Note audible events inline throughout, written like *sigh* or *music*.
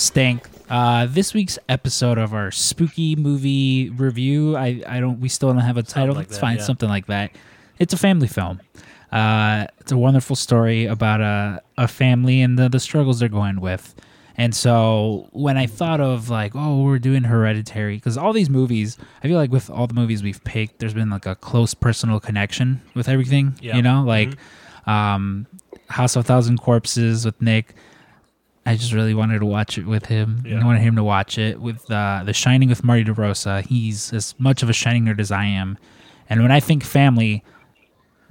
Stank. Uh, this week's episode of our spooky movie review. I, I don't. We still don't have a title. like it's that, fine. yeah. Something like that. It's a family film. Uh, it's a wonderful story about a a family and the the struggles they're going with. And so when I thought of like, oh, we're doing Hereditary, because all these movies, I feel like with all the movies we've picked, there's been like a close personal connection with everything. Yeah. You know, like um, House of Thousand Corpses with Nick. I just really wanted to watch it with him. Yeah. I wanted him to watch it with uh, The Shining with Marty DeRosa. He's as much of a Shining nerd as I am. And when I think family,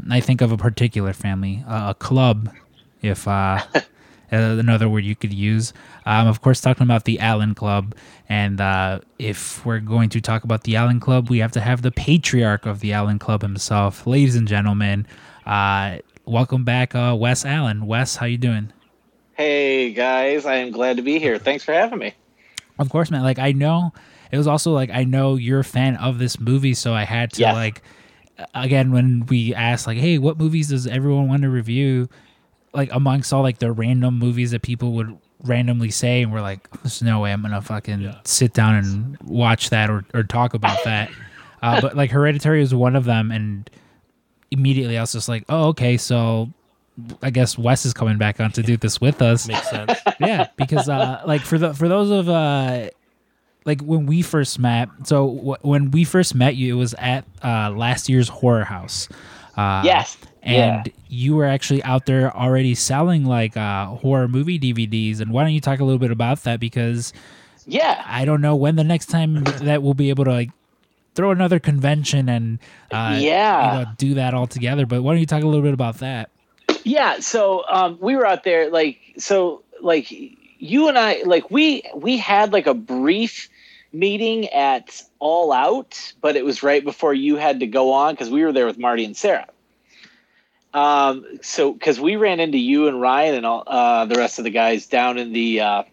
I think of a particular family, uh, a club, if uh, *laughs* another word you could use. Um, of course, talking about the Allen Club. And uh, if we're going to talk about the Allen Club, we have to have the patriarch of the Allen Club himself. Ladies and gentlemen, uh, welcome back, uh, Wes Allen. Wes, how you doing? Hey guys, I am glad to be here. Thanks for having me. Of course, man. Like I know it was also like I know you're a fan of this movie, so I had to Yes. like again when we asked like, hey, what movies does everyone want to review? Like amongst all like the random movies that people would randomly say, and we're like, there's no way I'm gonna fucking Yeah. sit down and watch that or or talk about *laughs* that. uh, but like Hereditary was one of them, and immediately I was just like, oh, okay, so. I guess Wes is coming back on to do this with us Makes sense. *laughs* yeah, because uh, like for the for those of uh, like when we first met. So w- when we first met you, it was at uh, last year's horror house. Uh, Yes, and yeah. you were actually out there already selling like uh, horror movie DVDs. And why don't you talk a little bit about that? Because Yeah. I don't know when the next time that we'll be able to like throw another convention and uh, Yeah. you know, do that all together. But why don't you talk a little bit about that? Yeah. So um, we were out there, like, so, like, you and I, like, we we had like a brief meeting at All Out, but it was right before you had to go on because we were there with Marty and Sarah. Um, so because we ran into you and Ryan and all uh, the rest of the guys down in the uh,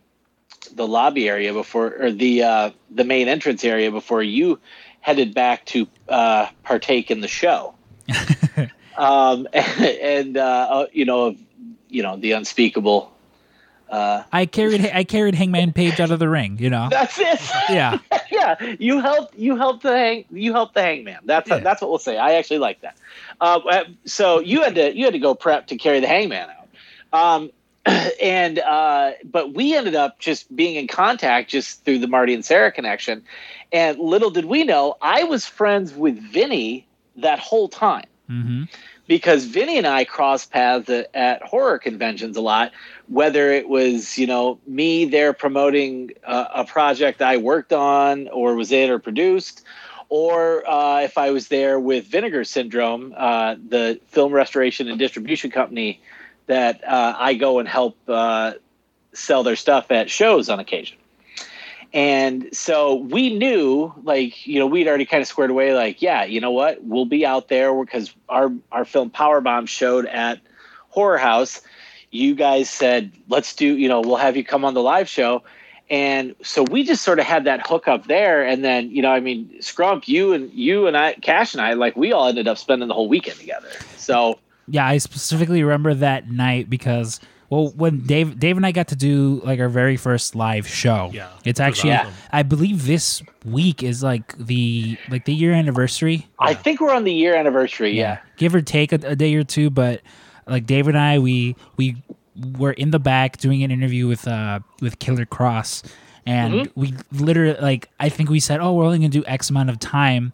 the lobby area before, or the uh, the main entrance area before you headed back to uh, partake in the show. *laughs* um, *laughs* and uh, uh, you know, of you know the unspeakable. Uh, I carried I carried Hangman Page out of the ring. You know. that's it. Yeah. *laughs* yeah, you helped. You helped the hang. You helped the hangman. That's Yeah. that's what we'll say. I actually like that. Uh, uh, so you had to you had to go prep to carry the hangman out. Um, *clears throat* and uh, but we ended up just being in contact just through the Marty and Sarah connection. And little did we know, I was friends with Vinny that whole time hmm because Vinny and I crossed paths at, at horror conventions a lot. Whether it was you know me there promoting uh, a project I worked on or was in or produced, or uh, if I was there with Vinegar Syndrome, uh, the film restoration and distribution company that uh, I go and help uh, sell their stuff at shows on occasion. And so we knew, like, you know, we'd already kind of squared away, like, yeah, you know what, we'll be out there because our our film Powerbomb showed at Horror House. You guys said, let's do, you know, we'll have you come on the live show. And so we just sort of had that hookup there. And then, you know, I mean, Scrump, you and you and I, Cash and I, like, we all ended up spending the whole weekend together. So Yeah, I specifically remember that night because well, when Dave Dave and I got to do like our very first live show. Yeah, It's actually awesome. I believe this week is like the like the year anniversary. I think we're on the year anniversary. Yeah. Give or take a, a day or two, but like Dave and I we we were in the back doing an interview with uh with Killer Kross and Mm-hmm. we literally like I think we said, "Oh, we're only going to do X amount of time."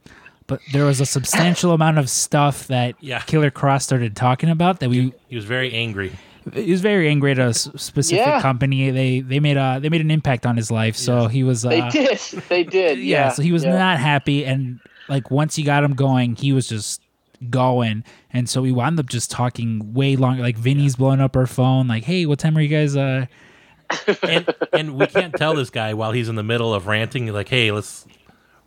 But there was a substantial amount of stuff that Yeah. Killer Kross started talking about that we He was very angry. He was very angry at a s- specific Yeah. company. They they made a they made an impact on his life. So he was uh, They did. They did. yeah, Yeah. So he was yeah. not happy, and like once he got him going, he was just going, and so we wound up just talking way longer. Like Vinny's blowing up her phone, like, "Hey, what time are you guys?" Uh, *laughs* And and we can't tell this guy while he's in the middle of ranting, like, hey, let's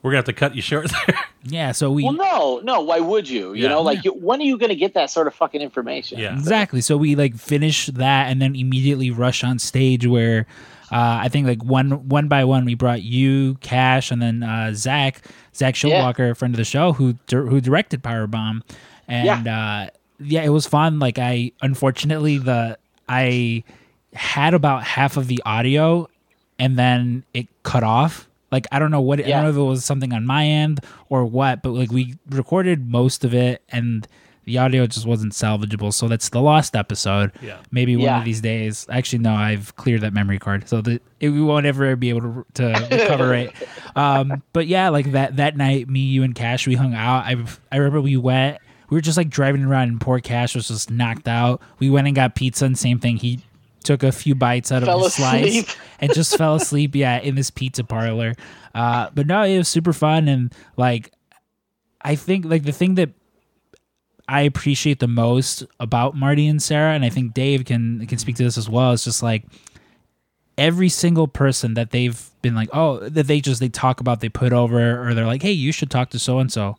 we're gonna have to cut you short *laughs* there. yeah. So we Well, no, no. Why would you? You Yeah. know, like, you, when are you going to get that sort of fucking information? yeah. Exactly. So we like finish that and then immediately rush on stage where uh, I think like one one by one we brought you, Cash, and then uh, Zach, Zach Schildwalker, a friend of the show who dir- who directed Powerbomb, and uh, yeah, it was fun. Like I unfortunately the I had about half of the audio and then it cut off. Like I don't know what I don't know if it was something on my end or what, but like we recorded most of it and the audio just wasn't salvageable. So that's the lost episode. Yeah. Maybe one Yeah. of these days. Actually, no, I've cleared that memory card, so that it, we won't ever be able to, to *laughs* recover it. Um, but yeah, like that that night, me, you, and Cash, we hung out. I I remember we went. We were just like driving around, and poor Cash was just knocked out. We went and got pizza, and same thing. He took a few bites out Fell of his slice *laughs* and just fell asleep. Yeah, in this pizza parlor. Uh, but no, it was super fun, and like I think like the thing that I appreciate the most about Marty and Sarah, and I think Dave can can speak to this as well. Is just like every single person that they've been like, oh, that they just they talk about, they put over, or they're like, hey, you should talk to so and so.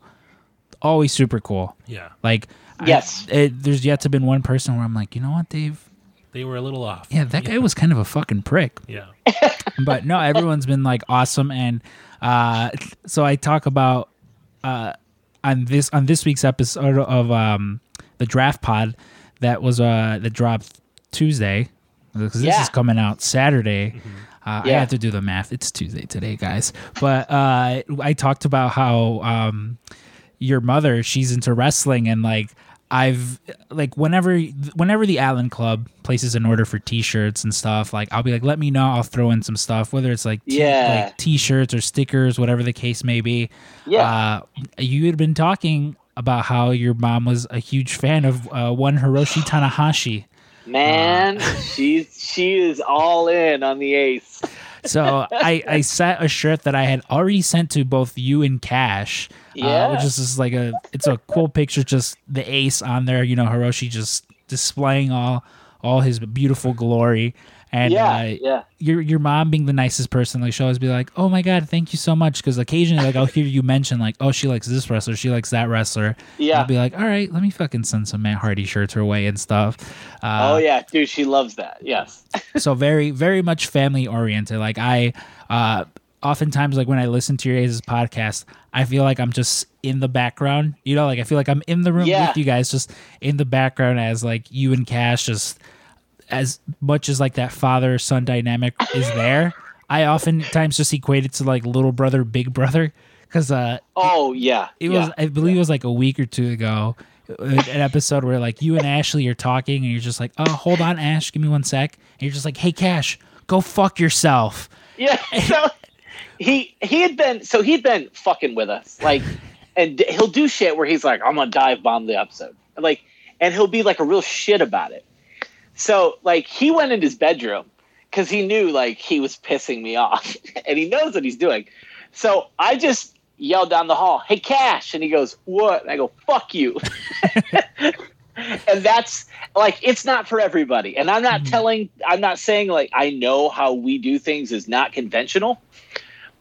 Always super cool. Yeah. Like, I- Yes. it, there's yet to been one person where I'm like, you know what, Dave? They were a little off. Yeah, that guy was kind of a fucking prick Yeah. *laughs* but no, everyone's been like awesome, and uh, so I talk about uh, on this on this week's episode of um, the Draft Pod that was uh that dropped Tuesday because this Yeah. is coming out Saturday. Uh, I Yeah. have to do the math. It's Tuesday today, guys. But uh, I talked about how um, your mother she's into wrestling and like I've like whenever whenever the Allen Club places an order for T-shirts and stuff, like I'll be like, let me know. I'll throw in some stuff, whether it's like t- Yeah. like T-shirts or stickers, whatever the case may be. Yeah. Uh, you had been talking about how your mom was a huge fan of uh, one Hiroshi *sighs* Tanahashi. Man, Uh. she's she is all in on the ace. *laughs* So I I sent a shirt that I had already sent to both you and Cash. Yeah. Uh, which is just like a it's a cool picture, just the ace on there. You know, Hiroshi just displaying all all his beautiful glory. And yeah, uh, yeah. your your mom being the nicest person, like she'll always be like, "Oh my god, thank you so much." Because occasionally, like I'll hear you mention like, "Oh, she likes this wrestler, she likes that wrestler." Yeah. I'll be like, "All right, let me fucking send some Matt Hardy shirts her way and stuff." Uh, oh yeah, dude, she loves that. Yes. *laughs* so very very much family oriented like i uh oftentimes like when i listen to your guys' podcast i feel like i'm just in the background you know like i feel like i'm in the room Yeah. with you guys just in the background as like you and cash just as much as like that father son dynamic is there i oftentimes just equate it to like little brother big brother because uh Oh yeah. it yeah. was i believe it was like a week or two ago an episode where like you and ashley are talking and you're just like oh hold on ash give me one sec and you're just like hey cash go fuck yourself *laughs* Yeah. So he he had been so he'd been fucking with us like, and he'll do shit where he's like, I'm gonna dive bomb the episode, like, and he'll be like a real shit about it. So like he went in his bedroom because he knew like he was pissing me off, *laughs* and he knows what he's doing. So I just yelled down the hall, "Hey Cash!" and he goes, "What?" And I go, "Fuck you." *laughs* and that's like it's not for everybody and i'm not mm-hmm. telling i'm not saying like i know how we do things is not conventional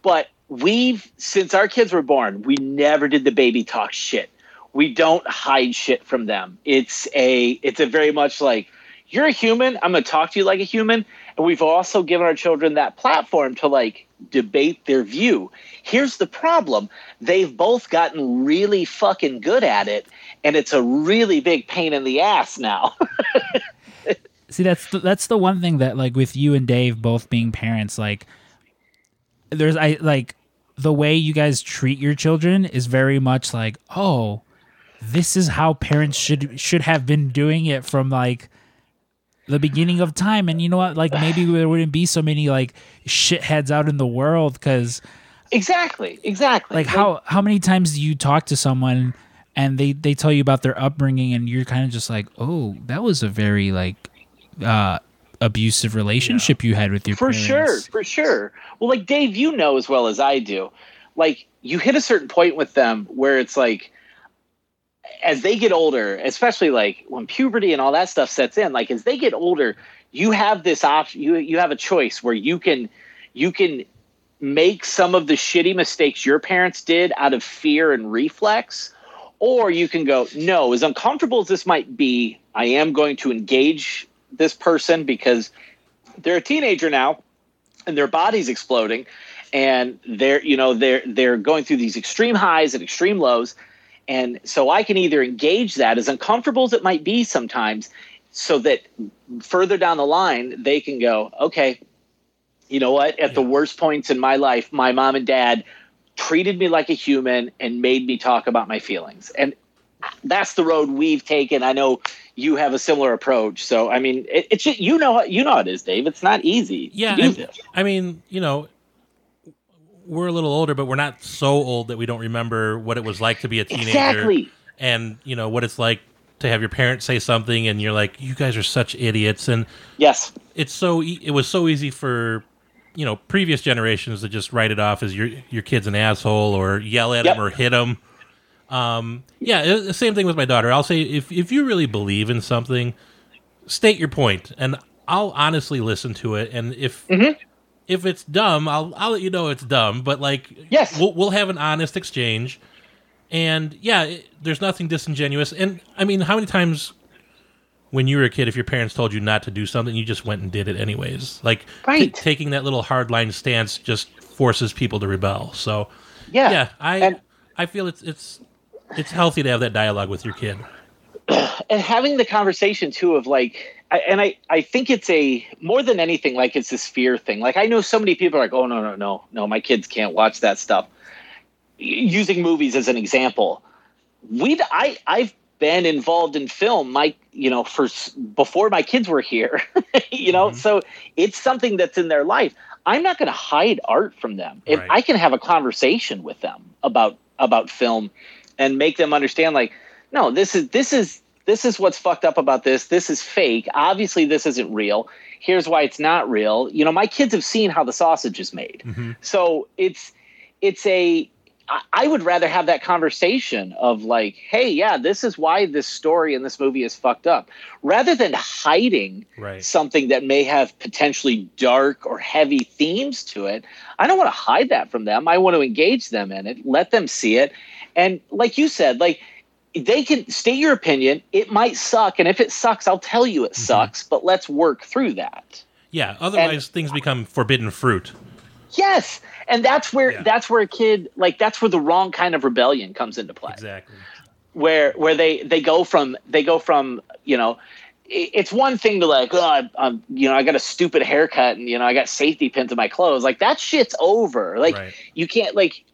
but we've since our kids were born we never did the baby talk shit we don't hide shit from them it's a it's a very much like you're a human i'm going to talk to you like a human. And we've also given our children that platform to like debate their view. Here's the problem. They've both gotten really fucking good at it and it's a really big pain in the ass now. *laughs* See that's the, that's the one thing that like with you and dave both being parents like there's i like the way you guys treat your children is very much like oh this is how parents should should have been doing it from like the beginning of time. And you know what? Like maybe *sighs* there wouldn't be so many like shitheads out in the world because exactly exactly. like how how many times do you talk to someone and they they tell you about their upbringing and you're kind of just like oh that was a very like uh abusive relationship you had with your for sure for sure. Well like dave you know as well as i do. Like you hit a certain point with them where it's like as they get older especially like when puberty and all that stuff sets in like as they get older you have this option you you have a choice where you can you can make some of the shitty mistakes your parents did out of fear and reflex or you can go no as uncomfortable as this might be i am going to engage this person because they're a teenager now and their body's exploding and they're you know they're they're going through these extreme highs and extreme lows and so i can either engage that as uncomfortable as it might be sometimes so that further down the line they can go okay you know what? At the worst points in my life, my mom and dad treated me like a human and made me talk about my feelings. And that's the road we've taken. I know you have a similar approach. So I mean, it, it's just, you know you know it is, Dave. It's not easy. Yeah, to do this. I mean, you know, we're a little older, but we're not so old that we don't remember what it was like to be a teenager. exactly. And, you know, what it's like to have your parents say something and you're like, you guys are such idiots. And Yes. it's so, e- it was so easy for, you know, previous generations to just write it off as your, your kid's an asshole or yell at Yep. him or hit him. Um, yeah, it- same thing with my daughter. I'll say, if, if you really believe in something, state your point and I'll honestly listen to it. And if, Mhm. If it's dumb, I'll I'll let you know it's dumb. But like, Yes. we'll we'll have an honest exchange, and yeah, it, there's nothing disingenuous. And I mean, how many times when you were a kid, if your parents told you not to do something, you just went and did it anyways? Like, t- Right. taking that little hardline stance just forces people to rebel. So Yeah. yeah, I And- I feel it's it's it's healthy to have that dialogue with your kid. *clears throat* and having the conversation too of like I, and I, I think it's a more than anything like it's this fear thing. Like i know so many people are like oh no no no no my kids can't watch that stuff. Using movies as an example. We i i've been involved in film my you know for before my kids were here *laughs* you know? Mhm. so it's something that's in their life. I'm not going to hide art from them. If Right. i can have a conversation with them about about film and make them understand like no this is this is this is what's fucked up about this this is fake obviously this isn't real here's why it's not real you know my kids have seen how the sausage is made hmm so it's it's a I would rather have that conversation of like, hey, yeah, this is why this story in this movie is fucked up, rather than hiding Right. something that may have potentially dark or heavy themes to it. I don't want to hide that from them. I want to engage them in it, let them see it. And like you said, like they can state your opinion. It might suck. And if it sucks, I'll tell you it Mhm. sucks, but let's work through that. Yeah. Otherwise, things become forbidden fruit. Yes. And that's where Yeah. that's where a kid like that's where the wrong kind of rebellion comes into play. Exactly. where where they they go from they go from you know it's one thing to like oh I'm, I'm you know I got a stupid haircut and you know I got safety pins in my clothes like that shit's over like right. you can't like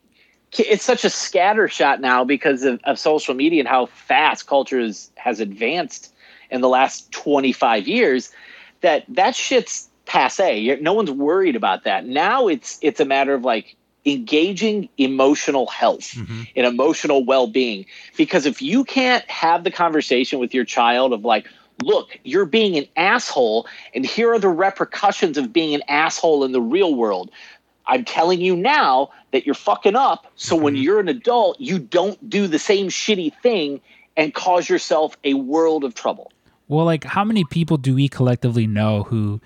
it's such a scatter shot now because of, of social media and how fast culture is, has advanced in the last 25 years that that shit's passe You're, no one's worried about that. Now it's it's a matter of like engaging emotional health hmm and emotional well-being. Because if you can't have the conversation with your child of like look you're being an asshole and here are the repercussions of being an asshole in the real world i'm telling you now that you're fucking up so when Mhm. you're an adult you don't do the same shitty thing and cause yourself a world of trouble Well, like, how many people do we collectively know who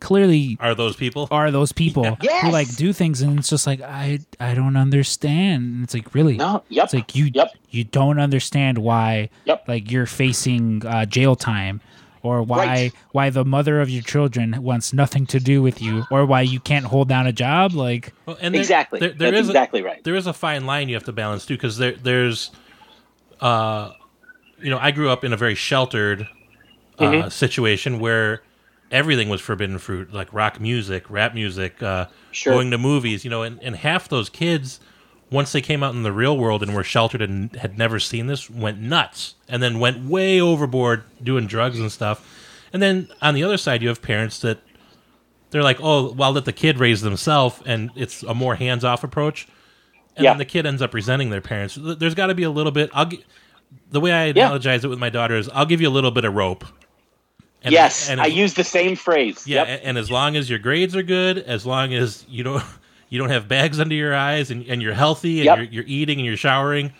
clearly Are those people? are those people *laughs* Yes. who like do things and it's just like I I don't understand. And it's like really, no yep it's like you Yep. you don't understand why Yep. like you're facing uh, jail time or why Right. why the mother of your children wants nothing to do with you or why you can't hold down a job like Well, and there- exactly There, there that's is a- exactly right there is a fine line you have to balance too because there there's uh you know i grew up in a very sheltered uh, Mhm. situation where everything was forbidden fruit like rock music rap music uh Sure. going to movies you know and, and half those kids once they came out in the real world and were sheltered and had never seen this went nuts and then went way overboard doing drugs and stuff and then on the other side you have parents that they're like oh well I'll let the kid raise themselves and it's a more hands-off approach and Yeah. then the kid ends up resenting their parents there's got to be a little bit i'll gi- the way i Yeah. analogize it with my daughter is i'll give you a little bit of rope and yes and i use the same phrase yeah Yep. a- and as long as your grades are good as long as you don't *laughs* you don't have bags under your eyes and, and you're healthy and Yep. you're, you're eating and you're showering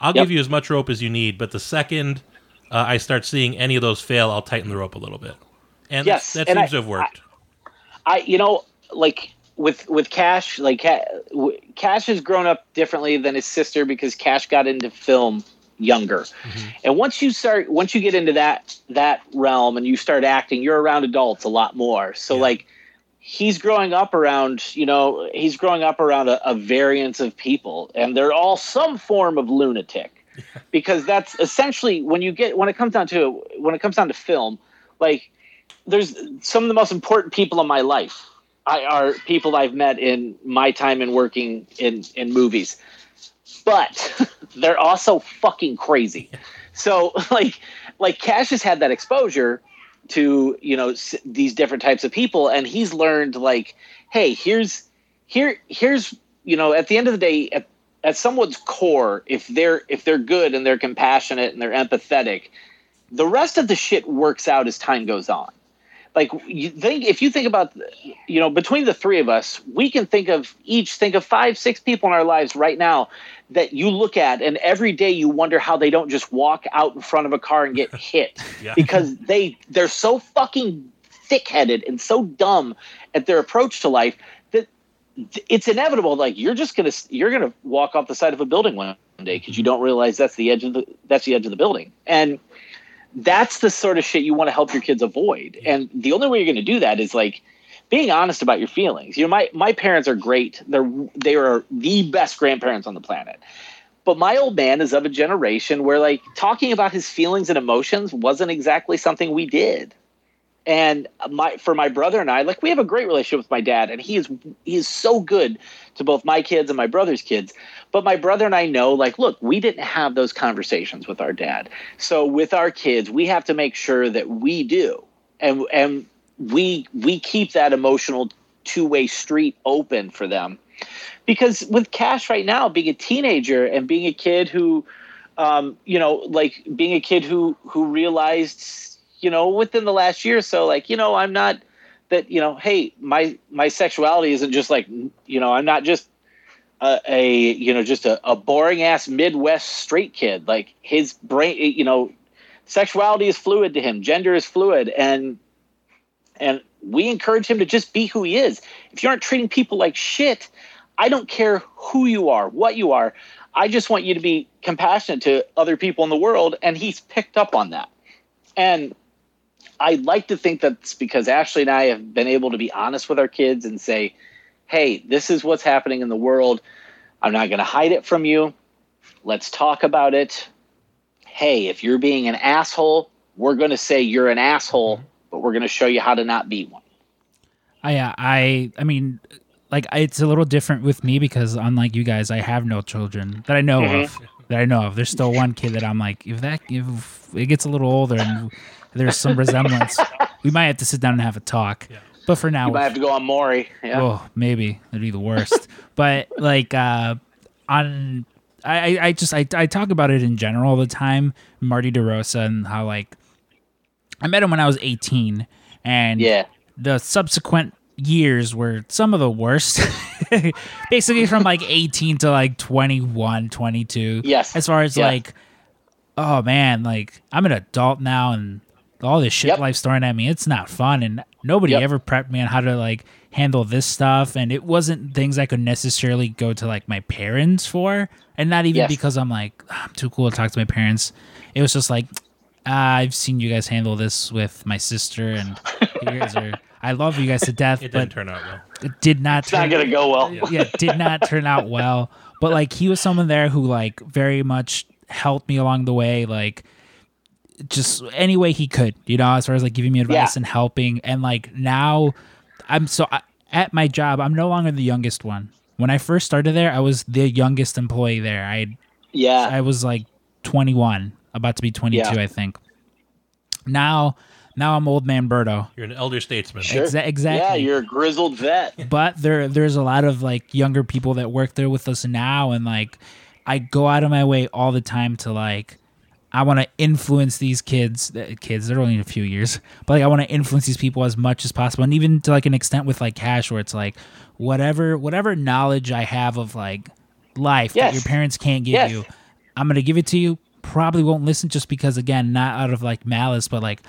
i'll Yep. give you as much rope as you need but the second uh, i start seeing any of those fail i'll tighten the rope a little bit and Yes, that and seems I- to have worked I you know like with with Cash like Cash has grown up differently than his sister because Cash got into film younger. Mhm. And once you start once you get into that that realm and you start acting, you're around adults a lot more. So Yeah. like he's growing up around, you know, he's growing up around a, a variance of people and they're all some form of lunatic. *laughs* because that's essentially when you get when it comes down to when it comes down to film, like there's some of the most important people in my life I, are people I've met in my time in working in in movies, but *laughs* they're also fucking crazy. So *laughs* like like Cash has had that exposure to you know s- these different types of people, and he's learned like, hey, here's here here's you know at the end of the day at, at someone's core if they're if they're good and they're compassionate and they're empathetic the rest of the shit works out as time goes on like you think if you think about you know between the three of us we can think of each think of five six people in our lives right now that you look at and every day you wonder how they don't just walk out in front of a car and get *laughs* hit Yeah. because they they're so fucking thick-headed and so dumb at their approach to life that it's inevitable like you're just gonna you're gonna walk off the side of a building one day because you don't realize that's the edge of the that's the edge of the building and that's the sort of shit you want to help your kids avoid. And the only way you're going to do that is like being honest about your feelings. You know my my parents are great. They're they are the best grandparents on the planet. But my old man is of a generation where like talking about his feelings and emotions wasn't exactly something we did. And my for my brother and I, like we have a great relationship with my dad, and he is he is so good to both my kids and my brother's kids. But my brother and I know, like, look, we didn't have those conversations with our dad. So with our kids, we have to make sure that we do, and and we we keep that emotional two way street open for them, because with Cash right now, being a teenager and being a kid who, um, you know, like being a kid who who realized you know within the last year or so like you know i'm not that you know hey my my sexuality isn't just like you know i'm not just a, a you know just a, a boring ass midwest straight kid. Like his brain you know sexuality is fluid to him gender is fluid and and we encourage him to just be who he is. If you aren't treating people like shit i don't care who you are what you are. I just want you to be compassionate to other people in the world and he's picked up on that. And I'd like to think that's because Ashley and I have been able to be honest with our kids and say, hey, this is what's happening in the world. I'm not going to hide it from you. Let's talk about it. Hey, if you're being an asshole, we're going to say you're an asshole, but we're going to show you how to not be one. I uh, I I mean, like it's a little different with me because unlike you guys, I have no children that I know Mhm. of. That I know of. There's still one kid that I'm like, if that if it gets a little older and there's some resemblance, we might have to sit down and have a talk. Yeah. But for now, You might have to go on Maury. Yeah. Oh, maybe that'd be the worst. *laughs* but like uh on I, I- just I, I talk about it in general all the time, Marty DeRosa and how like I met him when I was 18 and yeah. the subsequent years were some of the worst. *laughs* Basically from like 18 to like 21, 22. Yes. As far as Yeah. like oh man, like I'm an adult now and all this shit Yep. life's throwing at me. It's not fun and nobody Yep. ever prepped me on how to like handle this stuff and it wasn't things I could necessarily go to like my parents for and not even Yes. because I'm like "Ah, I'm too cool to talk to my parents. It was just like "Ah, I've seen you guys handle this with my sister and you guys are *laughs* I love you guys to death, It but didn't turn out well. it did not It's not turn- going to go well. *laughs* yeah, did not turn out well. But like he was someone there who like very much helped me along the way, like just any way he could, you know, as far as like giving me advice Yeah. and helping. And like now, I'm so I, at my job, I'm no longer the youngest one. When I first started there, I was the youngest employee there. I Yeah. I was like 21, about to be 22, Yeah. I think. Now, now I'm old man Berto. You're an elder statesman. Sure. Exa- exactly. Yeah, you're a grizzled vet. *laughs* but there there's a lot of like younger people that work there with us now and like I go out of my way all the time to like I want to influence these kids kids they're only a few years but like I want to influence these people as much as possible and even to like an extent with like cash where it's like whatever whatever knowledge I have of like life that your parents can't give Yes. you I'm going to give it to you probably won't listen just because again not out of like malice but like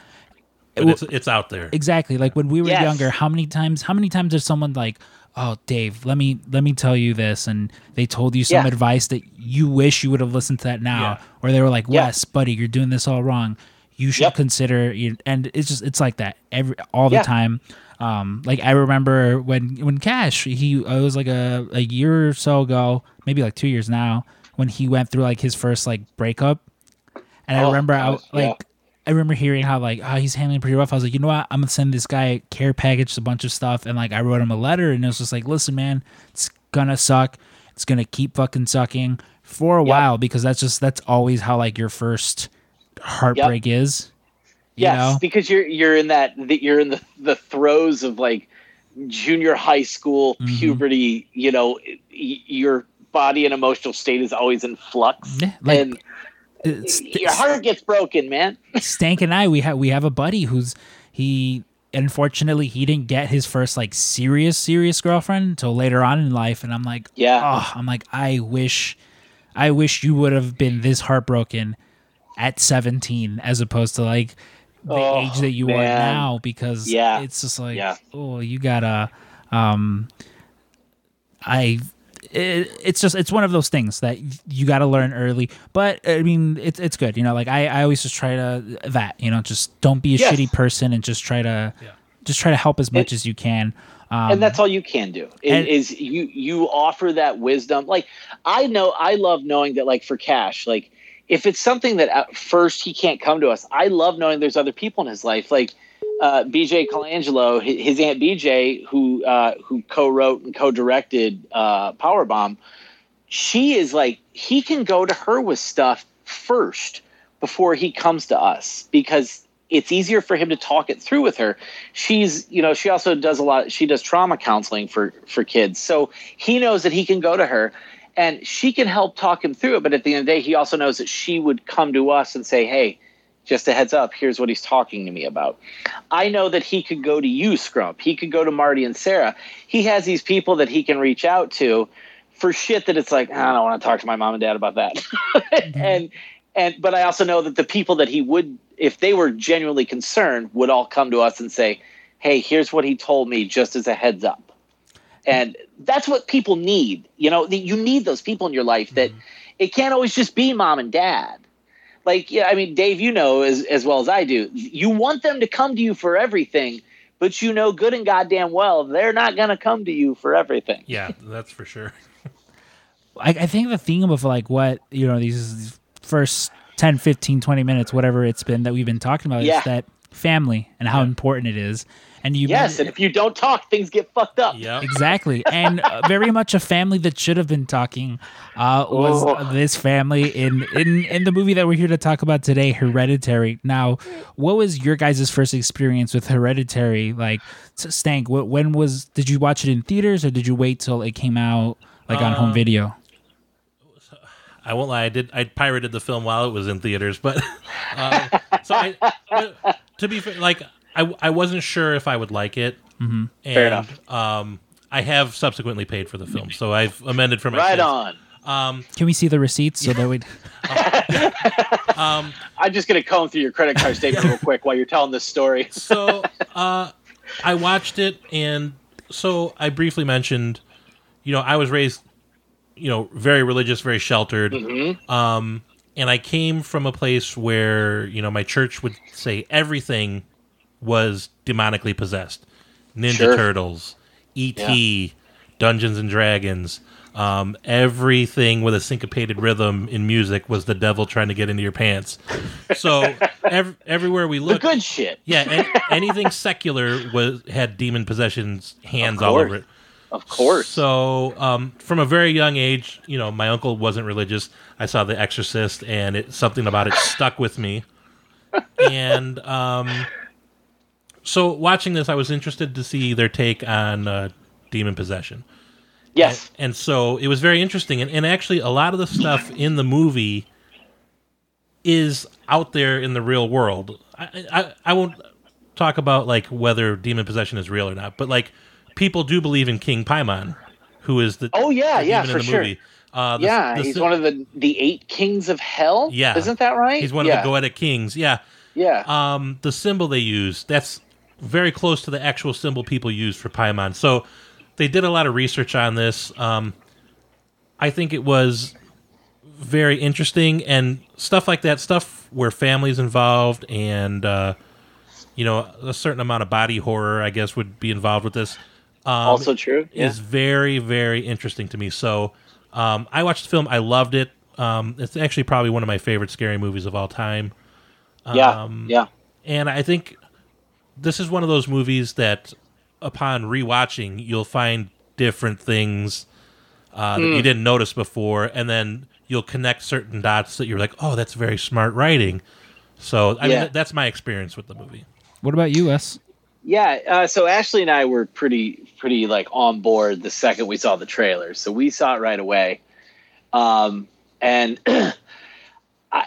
But it's, it's out there. Exactly. Like when we were Yes. younger, how many times how many times is someone like, "Oh, Dave, let me let me tell you this," and they told you some Yeah. advice that you wish you would have listened to that now, Yeah. or they were like, Yeah. Buddy, you're doing this all wrong. You should Yep. consider." And it's just it's like that every all the Yeah. time. Um, like I remember when when Cash he it was like a a year or so ago, maybe like two years now, when he went through like his first like breakup, and I Oh, remember I gosh, yeah. like I remember hearing how like oh, he's handling pretty rough. I was like, you know what? I'm gonna send this guy a care package, a bunch of stuff, and like I wrote him a letter, and it was just like, listen, man, it's gonna suck. It's gonna keep fucking sucking for a Yep. while because that's just that's always how like your first heartbreak is. You yes, know? because you're you're in that that you're in the the throes of like junior high school Mhm. puberty. You know, y- your body and emotional state is always in flux, Yeah, like, and It's, your heart gets broken, man. *laughs* Stank and I, we have we have a buddy who's he unfortunately he didn't get his first like serious serious girlfriend until later on in life, and I'm like, Yeah. oh, I'm like, I wish, I wish you would have been this heartbroken at 17 as opposed to like the Oh, age that you are now because Yeah. it's just like Yeah. oh you gotta um I it, it's just it's one of those things that you got to learn early but i mean it's it's good you know like i i always just try to that you know just don't be a Yes. shitty person and just try to Yeah. just try to help as much It- as you can um, and that's all you can do is, and- is you you offer that wisdom like i know i love knowing that like for cash like if it's something that at first he can't come to us i love knowing there's other people in his life like uh, bj colangelo his aunt bj who uh, who co-wrote and co-directed uh, powerbomb she is like he can go to her with stuff first before he comes to us because it's easier for him to talk it through with her. She's you know she also does a lot she does trauma counseling for for kids. So he knows that he can go to her and she can help talk him through it but at the end of the day he also knows that she would come to us and say hey just a heads up here's what he's talking to me about. I know that he could go to you scrump. He could go to marty and sarah. He has these people that he can reach out to for shit that it's like ah, i don't want to talk to my mom and dad about that. *laughs* Mm-hmm. And and but i also know that the people that he would if they were genuinely concerned would all come to us and say hey here's what he told me just as a heads up. And that's what people need. You know that you need those people in your life that mm-hmm. it can't always just be mom and dad like yeah i mean dave you know as, as well as i do you want them to come to you for everything but you know good and goddamn well they're not going to come to you for everything Yeah, that's for sure. *laughs* I, I think the theme of like what you know these first 10 15 20 minutes whatever it's been that we've been talking about Yeah. is that family and how Yeah. important it is and you yes and if you don't talk things get fucked up Yeah, exactly and uh, very much a family that should have been talking uh, was Oh. this family in, in in the movie that we're here to talk about today hereditary now what was your guys' first experience with hereditary like stank when was did you watch it in theaters or did you wait till it came out like on home Uh, video I won't lie. I did. I pirated the film while it was in theaters, but um, *laughs* so I. But to be fair, like I, I wasn't sure if I would like it. Mm-hmm. And, Fair enough. Um, I have subsequently paid for the film, so I've amended for my right sins. on can we see the receipts so that we *laughs* *laughs* Um, i'm just going to comb through your credit card statement real quick while you're telling this story *laughs* so uh, I watched it, and so I briefly mentioned, you know, I was raised, you know, very religious, very sheltered, um, and I came from a place where you know my church would say everything was demonically possessed, Ninja Sure. Turtles, E.T., Dungeons and Dragons. Um, everything with a syncopated rhythm in music was the devil trying to get into your pants. So *laughs* ev- everywhere we the look, good shit yeah, an- *laughs* anything secular was had demon possessions hands all over it. of course So, um, from a very young age, you know, my uncle wasn't religious. I saw The Exorcist, and it something about it stuck with me. And um, so, watching this, I was interested to see their take on uh, demon possession. yes And so it was very interesting. And, and actually, a lot of the stuff in the movie is out there in the real world. I, I, I won't talk about like whether demon possession is real or not, but like people do believe in King Paimon, who is the Oh, yeah, the yeah, for the sure. movie. Uh, the- yeah, the he's sy- one of the the eight kings of hell. Yeah. isn't that right? he's one yeah. of the Goetic kings. Yeah. Yeah, um, the symbol they use that's very close to the actual symbol people use for Paimon. So they did a lot of research on this. Um, I think it was very interesting and stuff like that. Stuff where families involved and uh, you know a certain amount of body horror, I guess, would be involved with this. Um, also true. Yeah. is very very interesting to me. So um, I watched the film. I loved it. Um, it's actually probably one of my favorite scary movies of all time. Yeah, Um, yeah, And I think this is one of those movies that, upon rewatching, you'll find different things uh, that Hmm. you didn't notice before, and then you'll connect certain dots that you're like, "Oh, that's very smart writing." So, I mean, Yeah. th- that's my experience with the movie. What about you, S? yeah. Uh, so Ashley and I were pretty, pretty like on board the second we saw the trailer. So we saw it right away, um, and *clears throat* I,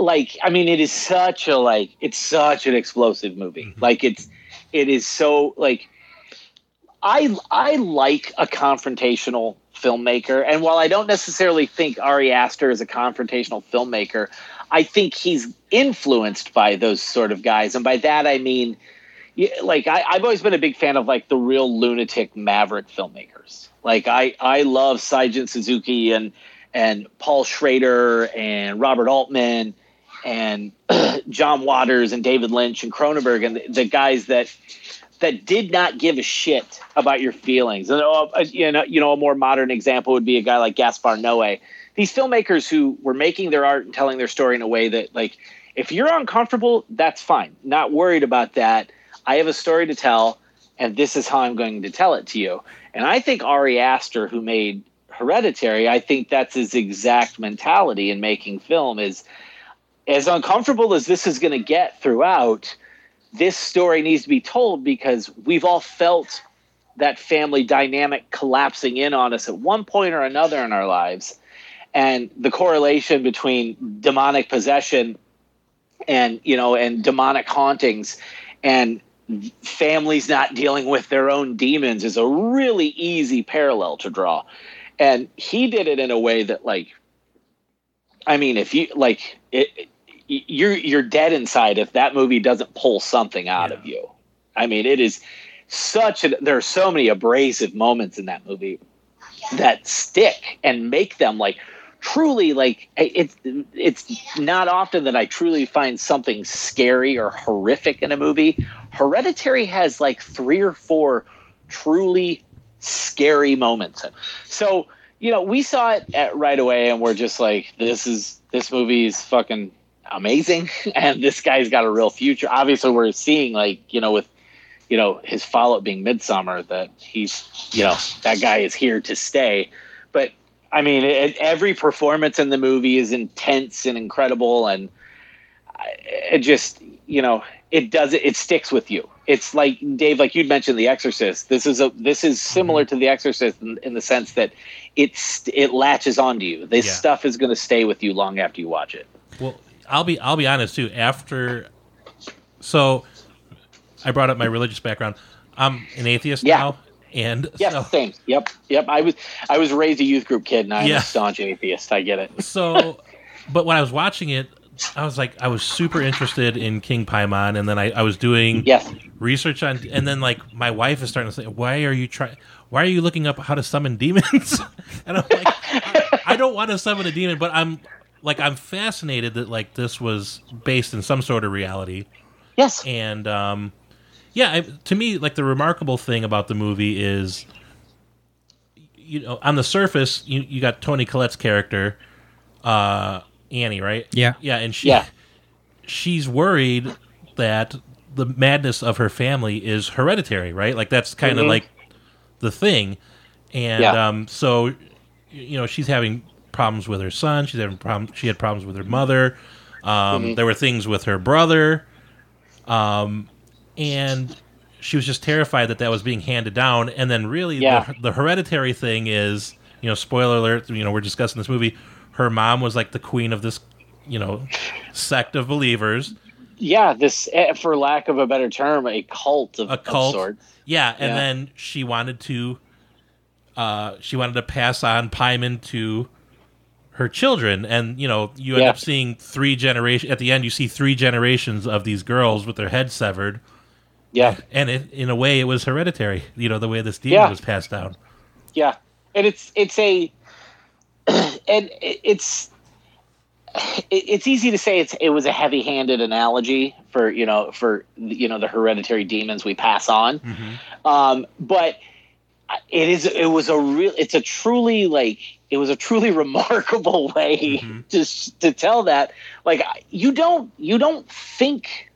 like, I mean, it is such a like, it's such an explosive movie. Mm-hmm. Like, it's, it is so like, I I like a confrontational filmmaker, and while I don't necessarily think Ari Aster is a confrontational filmmaker, I think he's influenced by those sort of guys, and by that I mean, like I, I've always been a big fan of like the real lunatic maverick filmmakers. Like I I love Seijun Suzuki and and Paul Schrader and Robert Altman and *clears throat* John Waters and David Lynch and Cronenberg and the, the guys that that did not give a shit about your feelings. And uh, you know, you know, a more modern example would be a guy like Gaspar Noé. These filmmakers who were making their art and telling their story in a way that, like, if you're uncomfortable, that's fine. Not worried about that. I have a story to tell, and this is how I'm going to tell it to you. And I think Ari Aster, who made Hereditary, I think that's his exact mentality in making film. Is as uncomfortable as this is going to get throughout this story needs to be told because we've all felt that family dynamic collapsing in on us at one point or another in our lives. And the correlation between demonic possession and you know and demonic hauntings and families not dealing with their own demons is a really easy parallel to draw. And he did it in a way that like i mean if you like it you're you're dead inside if that movie doesn't pull something out Yeah. of you. I mean, it is such a there are so many abrasive moments in that movie that stick and make them like truly like it's it's not often that I truly find something scary or horrific in a movie. Hereditary has like three or four truly scary moments. So, you know, we saw it at, right away and we're just like this is this movie is fucking amazing *laughs* and this guy's got a real future. Obviously we're seeing like you know with you know his follow-up being Midsommar that he's you know that guy is here to stay. But i mean it, every performance in the movie is intense and incredible and uh, it just you know it does it, it sticks with you. It's like dave like you'd mentioned the exorcist. This is a this is similar mm-hmm. to the exorcist in, in the sense that it's it latches onto you. This Yeah. stuff is going to stay with you long after you watch it. Well, I'll be I'll be honest too. After, so I brought up my religious background. I'm an atheist Yeah. now, and Yeah, so, same. Yep, yep. I was I was raised a youth group kid, and I'm Yeah. a staunch atheist. I get it. so, but when I was watching it, I was like, I was super interested in King Paimon, and then I, I was doing Yes, research on, and then like my wife is starting to say, "Why are you trying? Why are you looking up how to summon demons?" *laughs* and I'm like, I, I don't want to summon a demon, but I'm like, I'm fascinated that like this was based in some sort of reality, yes, and um, yeah, I, to me, like the remarkable thing about the movie is, you know, on the surface, you you got Toni Collette's character, uh, Annie, right? Yeah. yeah, and she Yeah. she's worried that the madness of her family is hereditary, right? Like that's kind of Mhm. like the thing, and Yeah. um, so you know she's having problems with her son. She's having problems. She had problems with her mother. Um, Mm-hmm. There were things with her brother, um, and she was just terrified that that was being handed down. And then, really, Yeah. the, the hereditary thing is, you know, spoiler alert. You know, we're discussing this movie. Her mom was like the queen of this, you know, sect of believers. yeah. This, eh, for lack of a better term, a cult of, A of cult. sorts. Yeah, and Yeah. then she wanted to, uh, she wanted to pass on Paimon to her children, and you know, you end Yeah. up seeing three generation at the end. You see three generations of these girls with their heads severed, Yeah, and it, in a way, it was hereditary. You know, the way this demon Yeah. was passed down. yeah. And it's it's a, *clears throat* and it's. It's easy to say it's it was a heavy-handed analogy for you know for you know the hereditary demons we pass on, um, but it is it was a real it's a truly like it was a truly *laughs* remarkable way to to tell that. Like you don't you don't think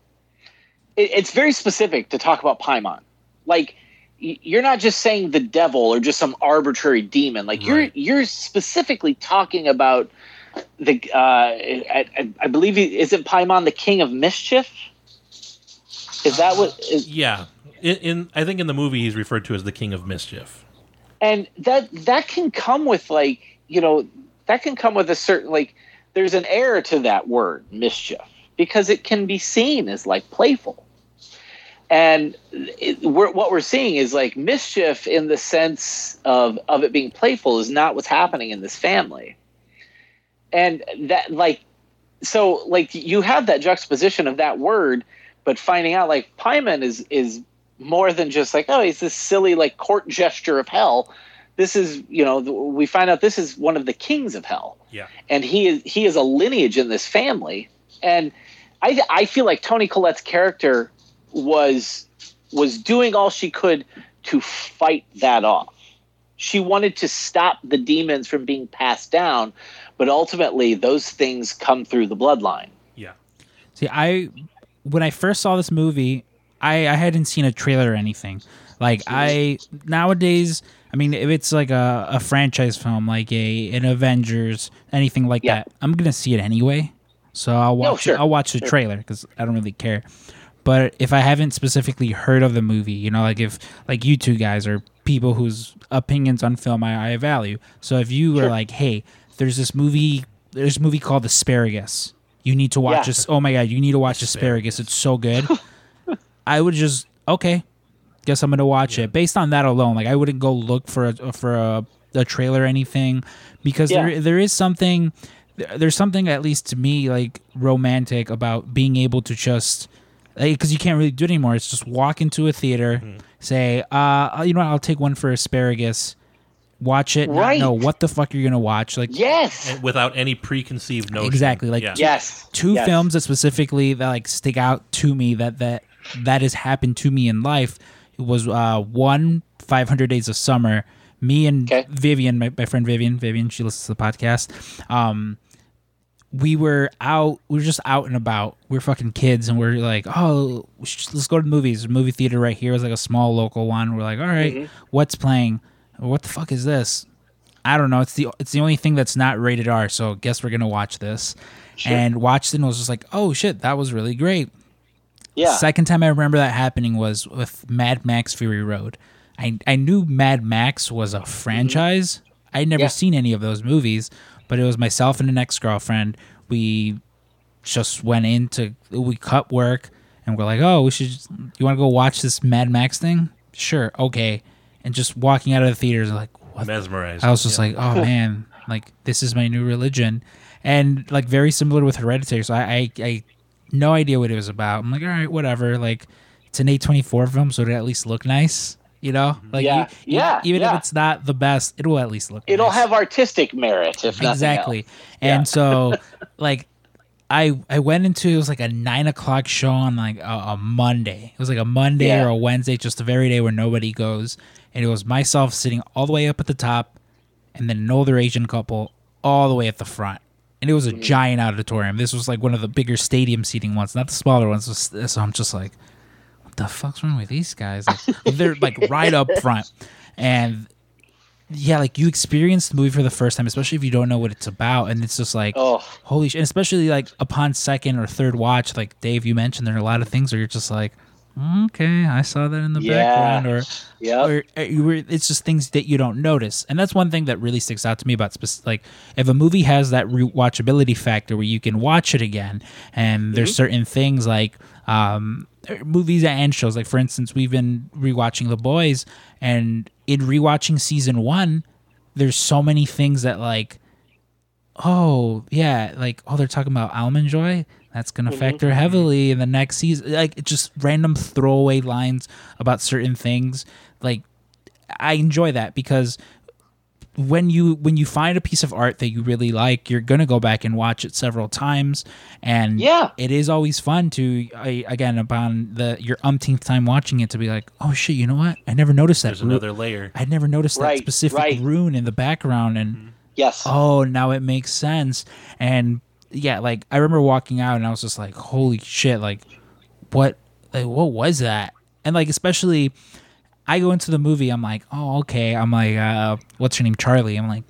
it, it's very specific to talk about Paimon. Like you're not just saying the devil or just some arbitrary demon. Like Right. you're you're specifically talking about the uh, I, I, I believe he, is it Paimon the king of mischief? Is that what is Yeah. In, in I think in the movie he's referred to as the King of Mischief. And that that can come with like you know that can come with a certain like there's an error to that word mischief because it can be seen as like playful. And it, we're, what we're seeing is like mischief in the sense of of it being playful is not what's happening in this family. And that like so like you have that juxtaposition of that word but finding out like Paimon is is more than just like oh he's this silly like court gesture of hell. This is you know we find out this is one of the kings of hell. Yeah. and he is he is a lineage in this family. And i i feel like Toni Collette's character was was doing all she could to fight that off. She wanted to stop the demons from being passed down but ultimately those things come through the bloodline. Yeah. See, I when I first saw this movie, I I hadn't seen a trailer or anything. Like I nowadays, I mean, if it's like a, a franchise film, like a an Avengers, anything like Yeah. that, I'm gonna see it anyway. So I'll watch. sure. I'll watch the Sure. trailer because I don't really care. But if I haven't specifically heard of the movie, you know, like if like you two guys are people whose opinions on film I, I value. So if you were Sure. like, hey, there's this movie, there's a movie called Asparagus. You need to watch Yeah. this. Oh my god, you need to watch Asparagus. It's so good. *laughs* I would just okay. Guess I'm gonna watch it based on that alone. Like I wouldn't go look for a for a, a trailer or anything because Yeah. there there is something there's something at least to me like romantic about being able to just because you can't really do it anymore. It's just walk into a theater, say, uh, you know, what, I'll take one for asparagus, watch it, Right. not know what the fuck you're gonna watch. Like yes without any preconceived notion. Exactly, like- yeah. yes two yes. films that specifically that like stick out to me that that that has happened to me in life. It was uh one 500 days of summer. Me and Okay. vivian my, my friend vivian vivian she listens to the podcast. Um we were out we were just out and about. We are fucking kids and we're like oh let's go to the movies. There's a movie theater right here was like a small local one. We're like all right, what's playing? What the fuck is this? I don't know. It's the it's the only thing that's not rated R. So guess we're gonna watch this, and watched it and was just like, oh shit, that was really great. Yeah Second time I remember that happening was with Mad Max Fury Road. I I knew Mad Max was a mm-hmm. franchise. I'd never Yeah. seen any of those movies, but it was myself and an ex girlfriend. We just went into we cut work and we're like, oh, we should. You want to go watch this Mad Max thing? Sure, okay. And just walking out of the theaters, like, what Mesmerized. I was just Yeah. like, oh *laughs* man, like this is my new religion, and like very similar with Hereditary. So I, I, I no idea what it was about. I'm like, all right, whatever. Like it's an A24 film, so it at least look nice, you know? Like Yeah, e- yeah, even yeah. if it's not the best, it will at least look. it'll nice. have artistic merit if exactly. And Yeah. so, *laughs* like, I I went into it was like a nine o'clock show on like a, a Monday. It was like a Monday Yeah. or a Wednesday, just the very day where nobody goes. And it was myself sitting all the way up at the top, and then an older Asian couple all the way at the front. And it was a Mm-hmm. giant auditorium. This was like one of the bigger stadium seating ones, not the smaller ones. So I'm just like, what the fuck's wrong with these guys? Like, they're like right up front, and yeah, like you experience the movie for the first time, especially if you don't know what it's about, and it's just like, Oh. holy shit! And especially like upon second or third watch, like Dave, you mentioned, there are a lot of things where you're just like, "Mm, okay, I saw that in the Yeah. background, or yeah, or eh, you were, it's just things that you don't notice, and that's one thing that really sticks out to me about spec- like if a movie has that rewatchability factor where you can watch it again, and there's mm-hmm. certain things like um, er, movies and shows, like for instance, we've been rewatching The Boys, and in rewatching season one, there's so many things that like oh yeah like oh they're talking about almond joy that's going to factor heavily in the next season like just random throwaway lines about certain things like i enjoy that because when you when you find a piece of art that you really like you're going to go back and watch it several times and Yeah. it is always fun to I, again upon the your umpteenth time watching it to be like oh shit you know what i never noticed that There's ru- another layer. I'd never noticed that specific right. rune in the background, and Yes. oh, now it makes sense. And yeah, like I remember walking out and I was just like, holy shit, like what like what was that? And like especially I go into the movie, I'm like, oh okay. I'm like, uh what's her name? Charlie. I'm like,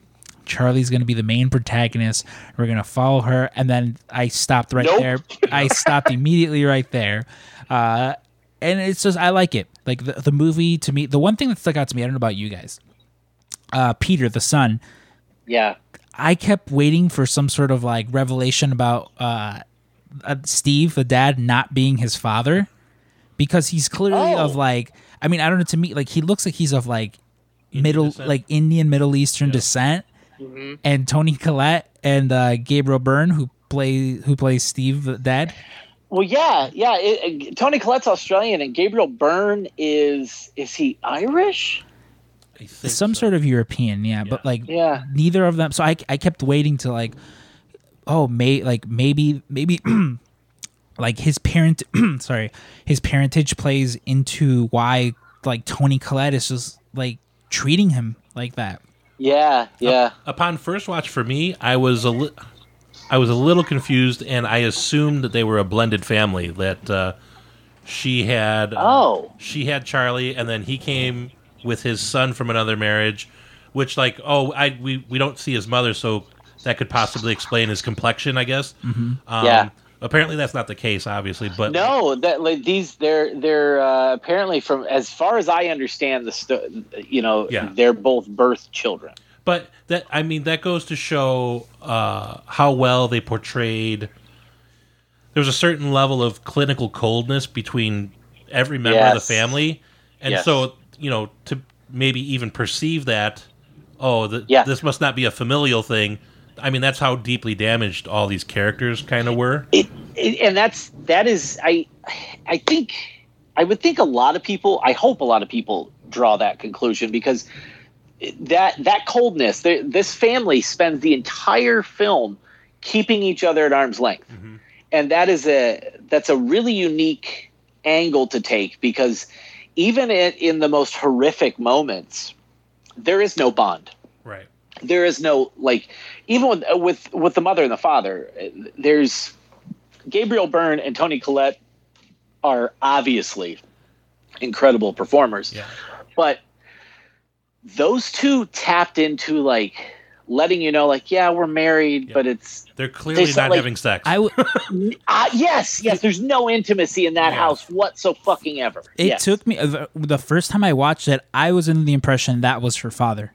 Charlie's gonna be the main protagonist. We're gonna follow her, and then I stopped right Nope. there. I stopped *laughs* immediately right there. Uh and it's just I like it. Like the, the movie to me, the one thing that stuck out to me, I don't know about you guys. Uh Peter, the son, Yeah. I kept waiting for some sort of like revelation about uh, uh, Steve, the dad, not being his father, because he's clearly Oh. of like. I mean, I don't know. To me, like he looks like he's of like middle, descent. like Indian Middle Eastern descent, Mm-hmm. and Toni Collette and uh, Gabriel Byrne, who play who plays Steve, the dad. Well, yeah, yeah. It, it- Toni Collette's Australian, and Gabriel Byrne is is he Irish? I think some so. sort of European, yeah, but like Yeah. neither of them. So I I kept waiting to like, oh, may like maybe maybe *clears throat* like his parent, *clears throat* sorry, his parentage plays into why like Toni Collette is just like treating him like that. Yeah, yeah. upon first watch for me, I was a li- I was a little confused, and I assumed that they were a blended family. That uh, she had uh, Oh. she had Charlie, and then he came with his son from another marriage, which like oh I we we don't see his mother, so that could possibly explain his complexion, I guess. Um, Yeah. Apparently, that's not the case, obviously, but No, that like these they're they're uh, apparently from as far as I understand the sto- you know Yeah. they're both birth children. But that I mean that goes to show uh, how well they portrayed. There was a certain level of clinical coldness between every member of the family, and Yes. so you know to maybe even perceive that, oh, th- Yeah. this must not be a familial thing. I mean, that's how deeply damaged all these characters kind of were. It, it and that's that is I I think I would think a lot of people I hope a lot of people draw that conclusion because that that coldness th- this family spends the entire film keeping each other at arm's length mm-hmm. and that is a that's a really unique angle to take because even in, in the most horrific moments there is no bond Right. there is no like even with uh, with with the mother and the father uh, there's gabriel byrne and Toni Collette are obviously incredible performers Yeah. but those two tapped into like letting you know like yeah we're married Yeah. but it's They're clearly sound not like- having sex. I w- *laughs* uh, yes yes there's no intimacy in that Yeah. house whatso fucking ever it Yes. took me the, the first time I watched it, I was under the impression that was her father,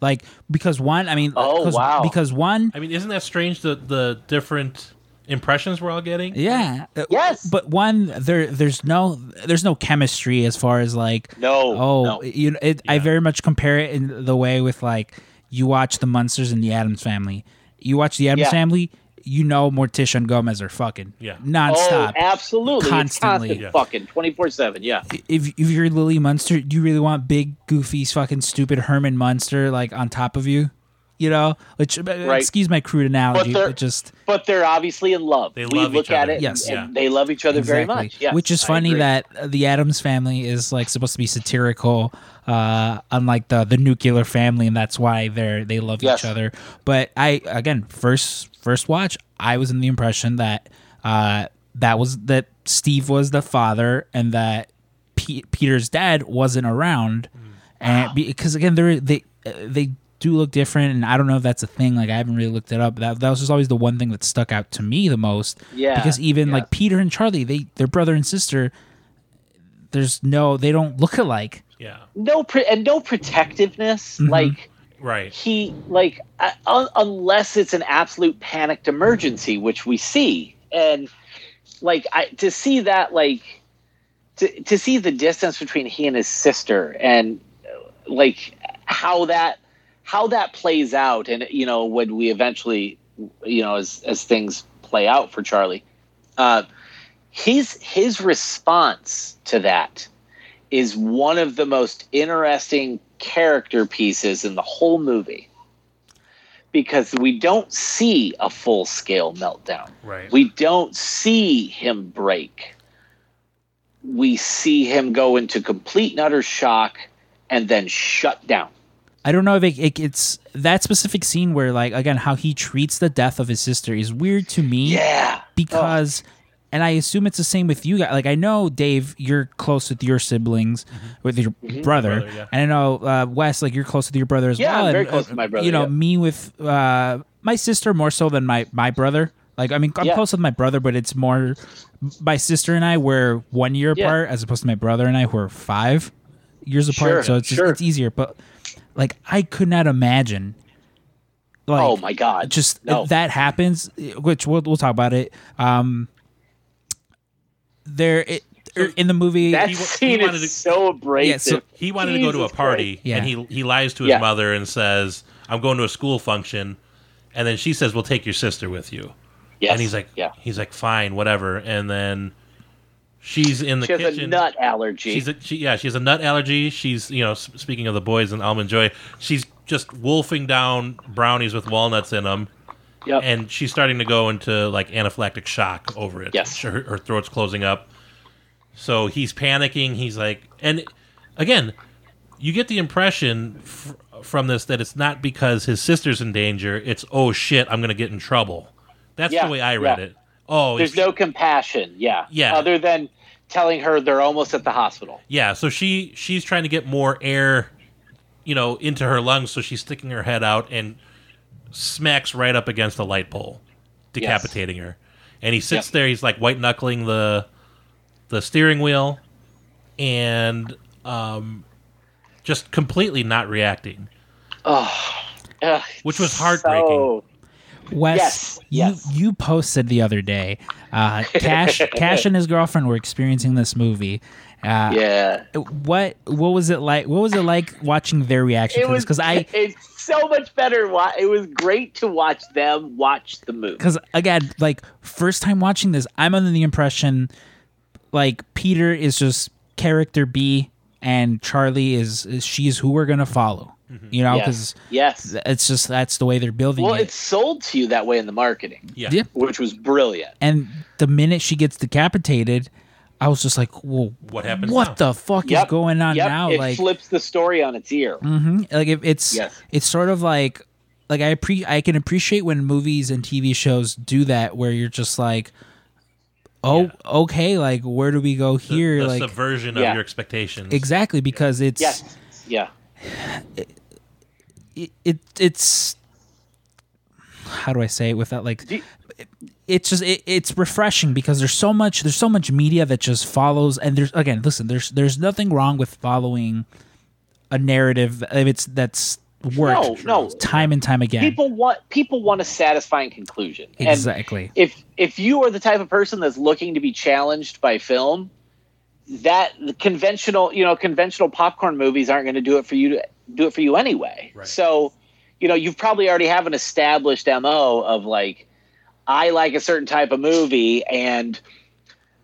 like because one, I mean, Oh, 'cause- wow. because one, I mean, isn't that strange? The the different impressions we're all getting. Yeah. uh, Yes. But one there there's no there's no chemistry as far as like no oh no. you know it, I very much compare it in the way with like you watch the Munsters and the Addams family. You watch the Addams Yeah. family, you know Morticia and Gomez are fucking Yeah. nonstop. Oh, absolutely. Constantly. It's constant Yeah. fucking 24 7. Yeah. if if you're Lily Munster, do you really want big, goofy, fucking stupid Herman Munster like on top of you? You know, which uh, excuse my crude analogy, they're- but just But they're obviously in love. They we love look each at other. it Yes. and Yeah. they love each other very much. Yes, Which is I funny agree. that uh, the Addams family is like supposed to be satirical, uh, unlike the the nuclear family, and that's why they're they love Yes. each other. But I again first first watch, I was in the impression that uh, that was that Steve was the father and that P- Peter's dad wasn't around, and because again they're they uh, they do look different, and I don't know if that's a thing. Like I haven't really looked it up. That that was just always the one thing that stuck out to me the most. Yeah, because even yeah. like Peter and Charlie, they they're brother and sister. There's no, they don't look alike. Yeah. no pre- and no protectiveness. Mhm. Like Right. he like uh, un- unless it's an absolute panicked emergency, which we see, and like I to see that like to to see the distance between he and his sister and uh, like how that how that plays out and you know when we eventually you know as as things play out for Charlie uh his his response to that is one of the most interesting character pieces in the whole movie because we don't see a full scale meltdown Right. we don't see him break. We see him go into complete and utter shock and then shut down. I don't know if it, it, it's that specific scene where like again how he treats the death of his sister is weird to me Yeah. because and I assume it's the same with you guys. Like I know Dave, you're close with your siblings, with your brother, Brother, yeah. and I know uh, Wes, like you're close with your brother as Yeah, well. I'm very and, close uh, with my brother, You know, yeah. me with uh, my sister more so than my my brother. Like I mean, I'm Yeah. close with my brother, but it's more my sister and I were one year Yeah. apart, as opposed to my brother and I who are five years apart. Sure, so it's just, sure. it's easier. But like I could not imagine. Like, oh my god. just no. that happens which we'll, we'll talk about it um there it, in the movie that he he scene wanted is to- so abrasive. Yeah, so- He wanted to go to a party, Yeah. and he he lies to his Yeah. mother and says, "I'm going to a school function," and then she says, "We'll take your sister with you." Yes. And he's like, yeah. he's like, "Fine, whatever." And then she's in the She has kitchen. a nut allergy. She's a, she, yeah, she has a nut allergy. She's you know, speaking of the boys and almond joy, she's just wolfing down brownies with walnuts in them, yep. and she's starting to go into like anaphylactic shock over it. Yes. her, her throat's closing up. So he's panicking. He's like, and again, you get the impression f- from this that it's not because his sister's in danger. It's oh shit, I'm gonna get in trouble. That's Yeah, the way I read yeah. it. Oh, There's no compassion. Yeah. Yeah. Other than telling her they're almost at the hospital. Yeah, so she she's trying to get more air, you know, into her lungs, so she's sticking her head out and smacks right up against a light pole, decapitating her. And he sits Yep. there, he's like white knuckling the the steering wheel and um just completely not reacting. Ugh, Which was heartbreaking. so- Wes, Yes, you yes. you posted the other day. Uh, Cash *laughs* Cash and his girlfriend were experiencing this movie. Uh, yeah. What what was it like? What was it like watching their reaction It to this? was Because I *laughs* It's so much better. It was great to watch them watch the movie. because again, like first time watching this, I'm under the impression like Peter is just character B and Charlie is, is she's who we're gonna follow. You know, because Yes. yes. it's just that's the way they're building Well, it. it's sold to you that way in the marketing, Yeah. Yeah. which was brilliant. and the minute she gets decapitated, I was just like, "Whoa, What happens What now? the fuck Yep. is going on Yep. now?" it like, flips the story on its ear. hmm like if it's Yes. it's sort of like like I pre I can appreciate when movies and TV shows do that, where you're just like, "Oh, Yeah. okay, like where do we go here?" the like subversion Yeah. of your expectations. exactly because it's Yes. Yeah. *sighs* it, it it's how do I say it without like it's just it, it's refreshing because there's so much there's so much media that just follows and there's again listen there's there's nothing wrong with following a narrative if it's that's worked No, no. time and time again People want people want a satisfying conclusion. And exactly if if you are the type of person that's looking to be challenged by film, that the conventional you know conventional popcorn movies aren't going to do it for you to do it for you anyway. Right. So, you know, you probably already have an established mo of like, I like a certain type of movie, and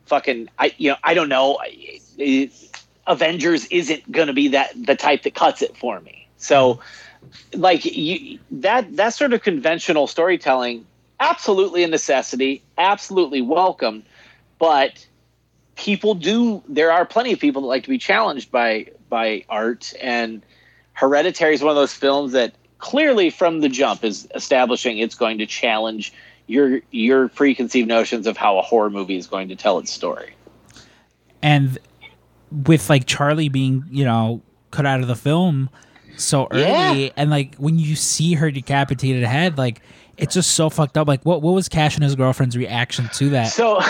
fucking I you know I don't know, I- it- Avengers isn't going to be that the type that cuts it for me. So, like you that that sort of conventional storytelling absolutely a necessity absolutely welcome but people do there are plenty of people that like to be challenged by by art and hereditary is one of those films that clearly from the jump is establishing it's going to challenge your your preconceived notions of how a horror movie is going to tell its story. And with like Charlie being you know cut out of the film so early Yeah. and like when you see her decapitated head like it's just so fucked up. Like what what was Cash and his girlfriend's reaction to that? So,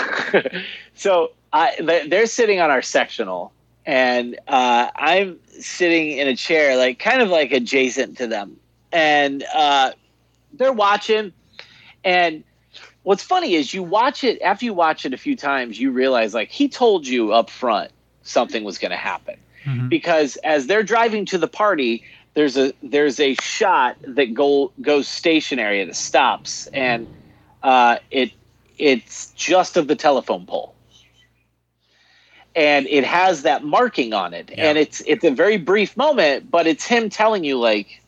*laughs* so I they- they're sitting on our sectional, and uh, I'm sitting in a chair, like kind of like adjacent to them, and uh, they're watching. And what's funny is you watch it after you watch it a few times, you realize like he told you up front something was going to happen Mhm. because as they're driving to the party there's a there's a shot that go goes stationary and it stops and uh, it it's just of the telephone pole and it has that marking on it Yeah. and it's it's a very brief moment but it's him telling you like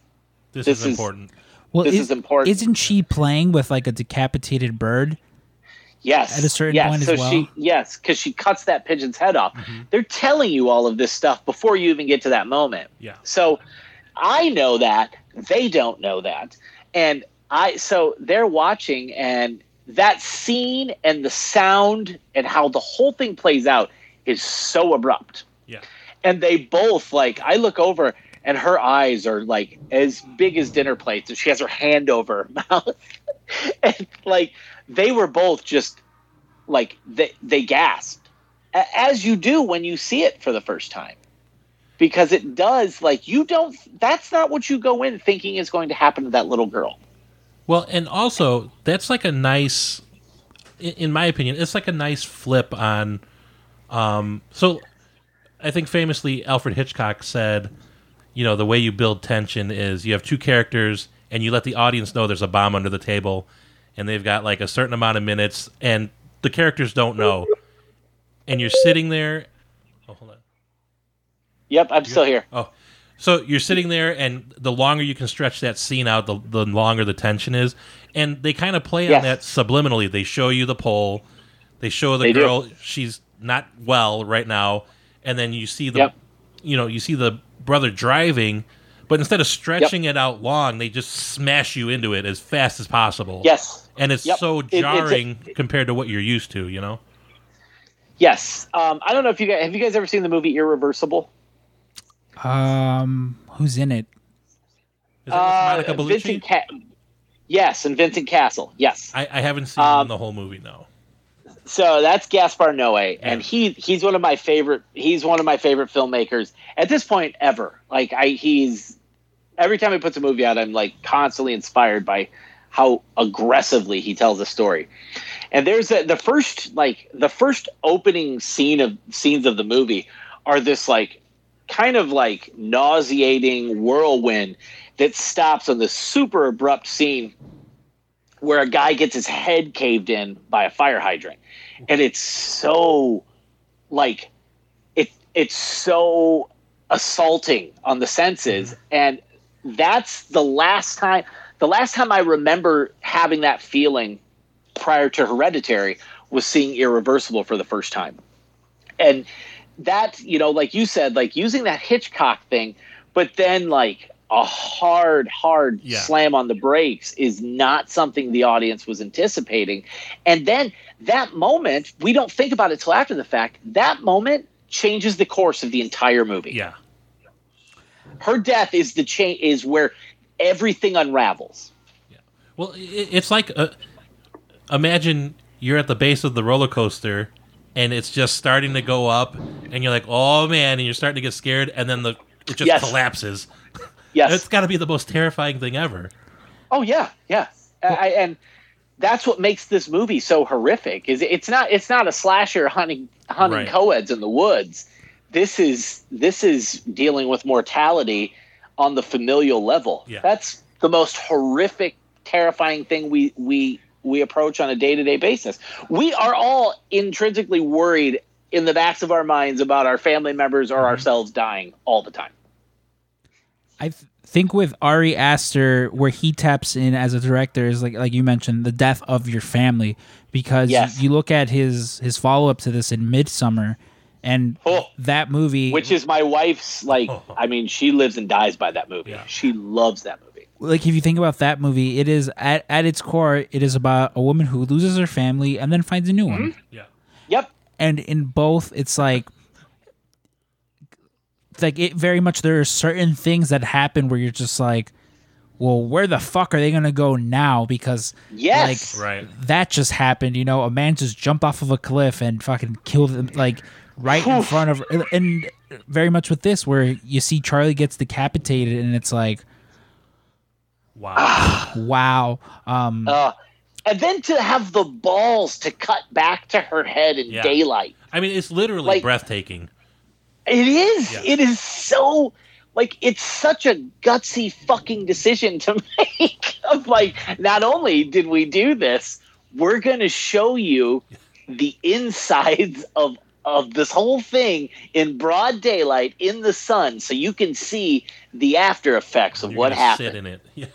This, This is is- important. well this is important. isn't she playing with like a decapitated bird yes At a certain yes. point as so well? she yes because she cuts that pigeon's head off Mm-hmm. they're telling you all of this stuff before you even get to that moment Yeah. So I know that they don't know that, and I so they're watching and that scene and the sound and how the whole thing plays out is so abrupt. Yeah. And they both like I look over and her eyes are like as big as dinner plates and she has her hand over her *laughs* mouth. and like they were both just like they they gasped. As you do when you see it for the first time. Because it does like you don't that's not what you go in thinking is going to happen to that little girl. Well, and also that's like a nice, in my opinion, it's like a nice flip on. Um, so, I think famously Alfred Hitchcock said, you know, the way you build tension is you have two characters and you let the audience know there's a bomb under the table, and they've got like a certain amount of minutes, and the characters don't know, and you're sitting there. Oh, hold on. Yep, I'm still here. Oh, so you're sitting there, and the longer you can stretch that scene out, the, the longer the tension is. And they kind of play on that subliminally. They show you the pole, they show the They do. girl she's not well right now, and then you see the, Yep. you know, you see the brother driving, but instead of stretching it out long, they just smash you into it as fast as possible. Yes. and it's Yep. so It- it's a- jarring compared to what you're used to. You know, Yes. Um, I don't know if you guys have you guys ever seen the movie Irreversible? Um, who's in it? is that with Monica Uh, Bellucci? Vincent Ca- yes, and Vincent Cassel. Yes. I, I haven't seen Um, the whole movie. No. So that's Gaspar Noé, and he he's one of my favorite. He's one of my favorite filmmakers at this point ever. Like I, he's every time he puts a movie out, I'm like constantly inspired by how aggressively he tells a story. And there's a, the first like the first opening scene of scenes of the movie are this like kind of like nauseating whirlwind that stops on this super abrupt scene where a guy gets his head caved in by a fire hydrant and it's so like it it's so assaulting on the senses. Mm-hmm. And that's the last time the last time i remember having that feeling prior to hereditary was seeing irreversible for the first time. And that you know like you said like using that hitchcock thing but then like a hard hard Yeah. slam on the brakes is not something the audience was anticipating and then that moment we don't think about it till after the fact that moment changes the course of the entire movie Yeah. her death is the chain is where everything unravels Yeah. Well, it's like uh imagine you're at the base of the roller coaster and it's just starting to go up, and you're like, "Oh man!" and you're starting to get scared, and then the it just Yes. collapses. Yes It's got to be the most terrifying thing ever. Oh yeah, yeah, I, and that's what makes this movie so horrific. Is it's not it's not a slasher hunting hunting Right. co-eds in the woods. This is this is dealing with mortality on the familial level. Yeah. That's the most horrific, terrifying thing we we we approach on a day to day basis. We are all intrinsically worried in the backs of our minds about our family members or mm-hmm. ourselves dying all the time. I th- think with Ari Aster, where he taps in as a director is like like you mentioned, the death of your family. Because Yes. you look at his his follow up to this in Midsommar, and Oh. that movie, which is my wife's like i mean she lives and dies by that movie Yeah. she loves that movie like if you think about that movie, it is at at its core, it is about a woman who loses her family and then finds a new one. Mm-hmm. Yeah. yep and in both it's like like it very much there are certain things that happen where you're just like well where the fuck are they gonna go now because yes Right. that just happened you know a man just jumped off of a cliff and fucking killed them like right in *laughs* front of and very much with this where you see charlie gets decapitated and it's like Wow. *sighs* wow um uh, and then to have the balls to cut back to her head in Yeah. daylight I mean, it's literally Like- breathtaking. It is Yeah. it is so like it's such a gutsy fucking decision to *laughs* make of like not only did we do this we're gonna show you the insides of of this whole thing in broad daylight in the sun so you can see the after effects of You're what happened Sit in it. *laughs* Yeah.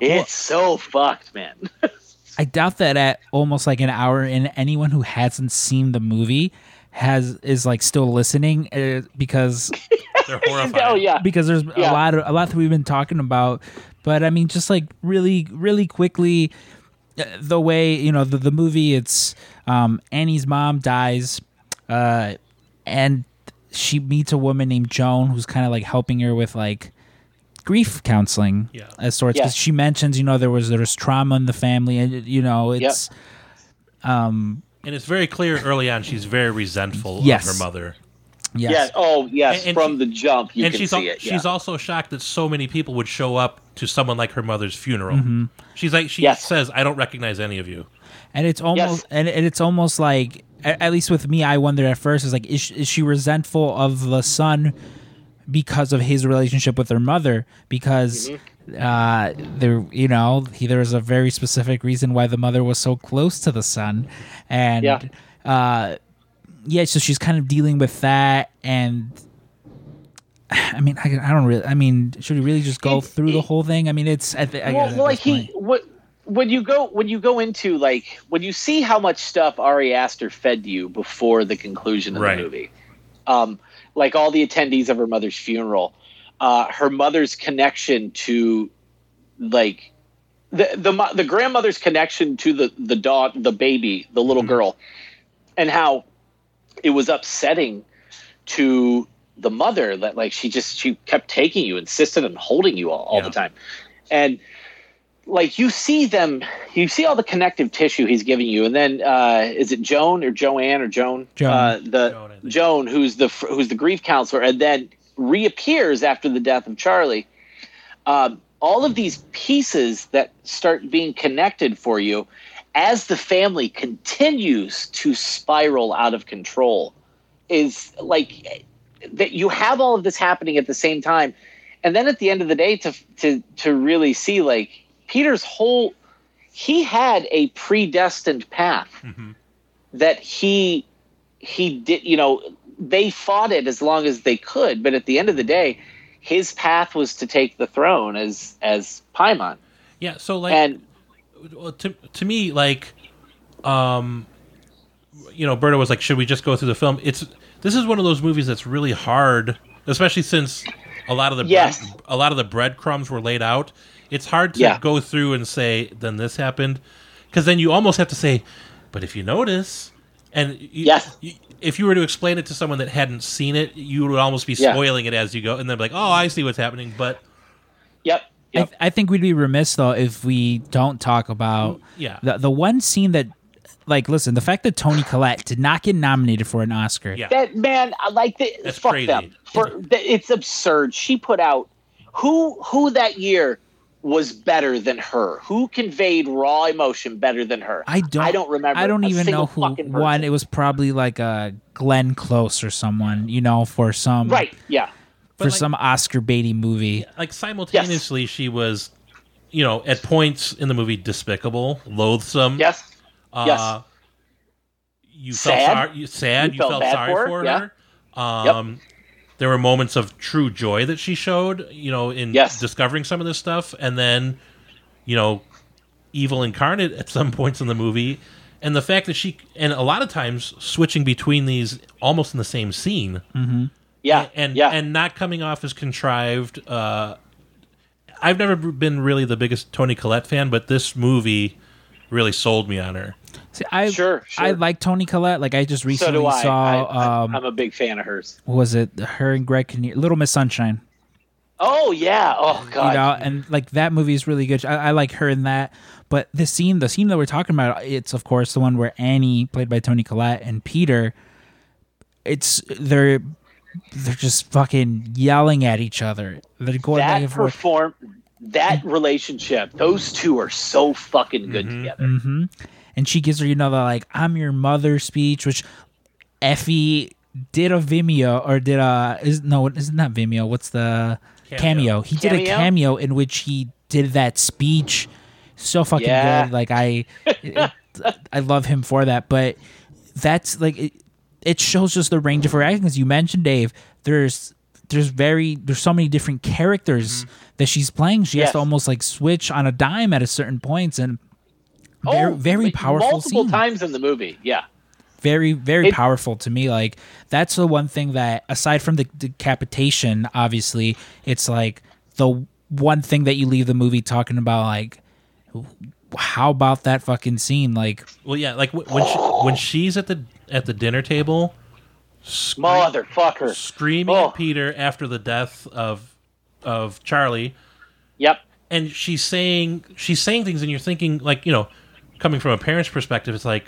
it's so fucked man *laughs* I doubt that at almost like an hour in, anyone who hasn't seen the movie has is like still listening uh, because *laughs* They're horrifying. oh yeah. because there's Yeah. a lot of a lot that we've been talking about. But I mean, just like really, really quickly, uh, the way you know the the movie, it's um, Annie's mom dies, uh, and she meets a woman named Joan who's kind of like helping her with like grief counseling Yeah. as sorts because Yes. she mentions you know there was there was trauma in the family and you know it's And it's very clear early on she's very resentful Yes. of her mother. yes Yeah. Oh yes. And- and From she- the jump, you and can she's see al- it. she's also shocked that so many people would show up to someone like her mother's funeral. Mm-hmm. She's like she Yes. says, "I don't recognize any of you." and it's almost and, and it's almost like at, at least with me i wondered at first is like is, is she resentful of the son because of his relationship with her mother because uh there you know he, there was a very specific reason why the mother was so close to the son and Yeah. uh yeah so she's kind of dealing with that and *sighs* I mean, I, I don't really. I mean, should we really just go It- through the whole thing? I mean, it's. I, th- I well, guess at well, like this he what when you go when you go into like when you see how much stuff Ari Aster fed you before the conclusion of Right. the movie, um, like all the attendees of her mother's funeral, uh, her mother's connection to like the the the grandmother's connection to the the dog the baby the little Mhm. girl, and how it was upsetting to the mother that like she just she kept taking you insisted on holding you all, all Yeah. the time and like you see them you see all the connective tissue he's giving you and then uh is it joan or joanne or joan Joan. uh the Joan, joan who's the who's the grief counselor and then reappears after the death of charlie um all of these pieces that start being connected for you as the family continues to spiral out of control is like that you have all of this happening at the same time and then at the end of the day to to to really see like peter's whole he had a predestined path Mhm. that he he did you know they fought it as long as they could but at the end of the day his path was to take the throne as as paimon Yeah, so like and to to me like um you know Berta was like should we just go through the film it's this is one of those movies that's really hard especially since a lot of the Yes. bread, a lot of the breadcrumbs were laid out it's hard to Yeah. go through and say then this happened because then you almost have to say but if you notice and you, Yes. you- if you were to explain it to someone that hadn't seen it you would almost be Yeah. spoiling it as you go and they'd be like oh I see what's happening but yep I, th- I think we'd be remiss though if we don't talk about yeah the the one scene that like listen the fact that Toni Collette did not get nominated for an Oscar. yeah that man I like the That's fuck crazy. them for the, it's absurd she put out who who that year was better than her who conveyed raw emotion better than her I don't i don't remember I don't a even know who fucking person. won. It was probably like a Glenn Close or someone, you know, for some right yeah for like- some Oscar baity movie. like simultaneously she was you know at points in the movie despicable loathsome yes uh, yes. you Sad. felt sorry you, sad You you, felt felt, sorry for her, for yeah. her um there were moments of true joy that she showed you know in Yes. discovering some of this stuff and then you know evil incarnate at some points in the movie and the fact that she and a lot of times switching between these almost in the same scene yeah and yeah and not coming off as contrived. Uh, I've never been really the biggest Toni Collette fan, but this movie really sold me on her. See, I Sure, sure. I like Toni Collette. Like I just recently do I. saw I, I um i'm a big fan of hers was it her and Greg Kinnear, Little Miss Sunshine. oh yeah oh god you know, and like that movie is really good. I, I like her in that. But the scene, the scene that we're talking about, it's of course the one where Annie, played by Toni Collette, and Peter, it's they're they're just fucking yelling at each other. They're going that perform that relationship those two are so fucking good Mhm. together hmm And she gives her, you know, the like "I'm your mother" speech, which Effie did a Vimeo or did a is no, isn't that Vimeo? What's the cameo? Cameo. He did a Cameo? cameo in which he did that speech. So fucking Yeah. good. Like I, it- I love him for that. But that's like it, it shows just the range of her acting. As you mentioned, Dave, there's there's very there's so many different characters mm-hmm. that she's playing. She has to almost like switch on a dime at a certain points and very, oh, very like, powerful multiple scene. times in the movie yeah very very It- powerful to me like that's the one thing that aside from the decapitation obviously it's like the one thing that you leave the movie talking about like how about that fucking scene like Well, yeah, like when she, when she's at the at the dinner table, scream- Motherfucker. screaming Oh. at Peter after the death of of Charlie, Yep. and she's saying she's saying things, and you're thinking like you know, coming from a parent's perspective, it's like,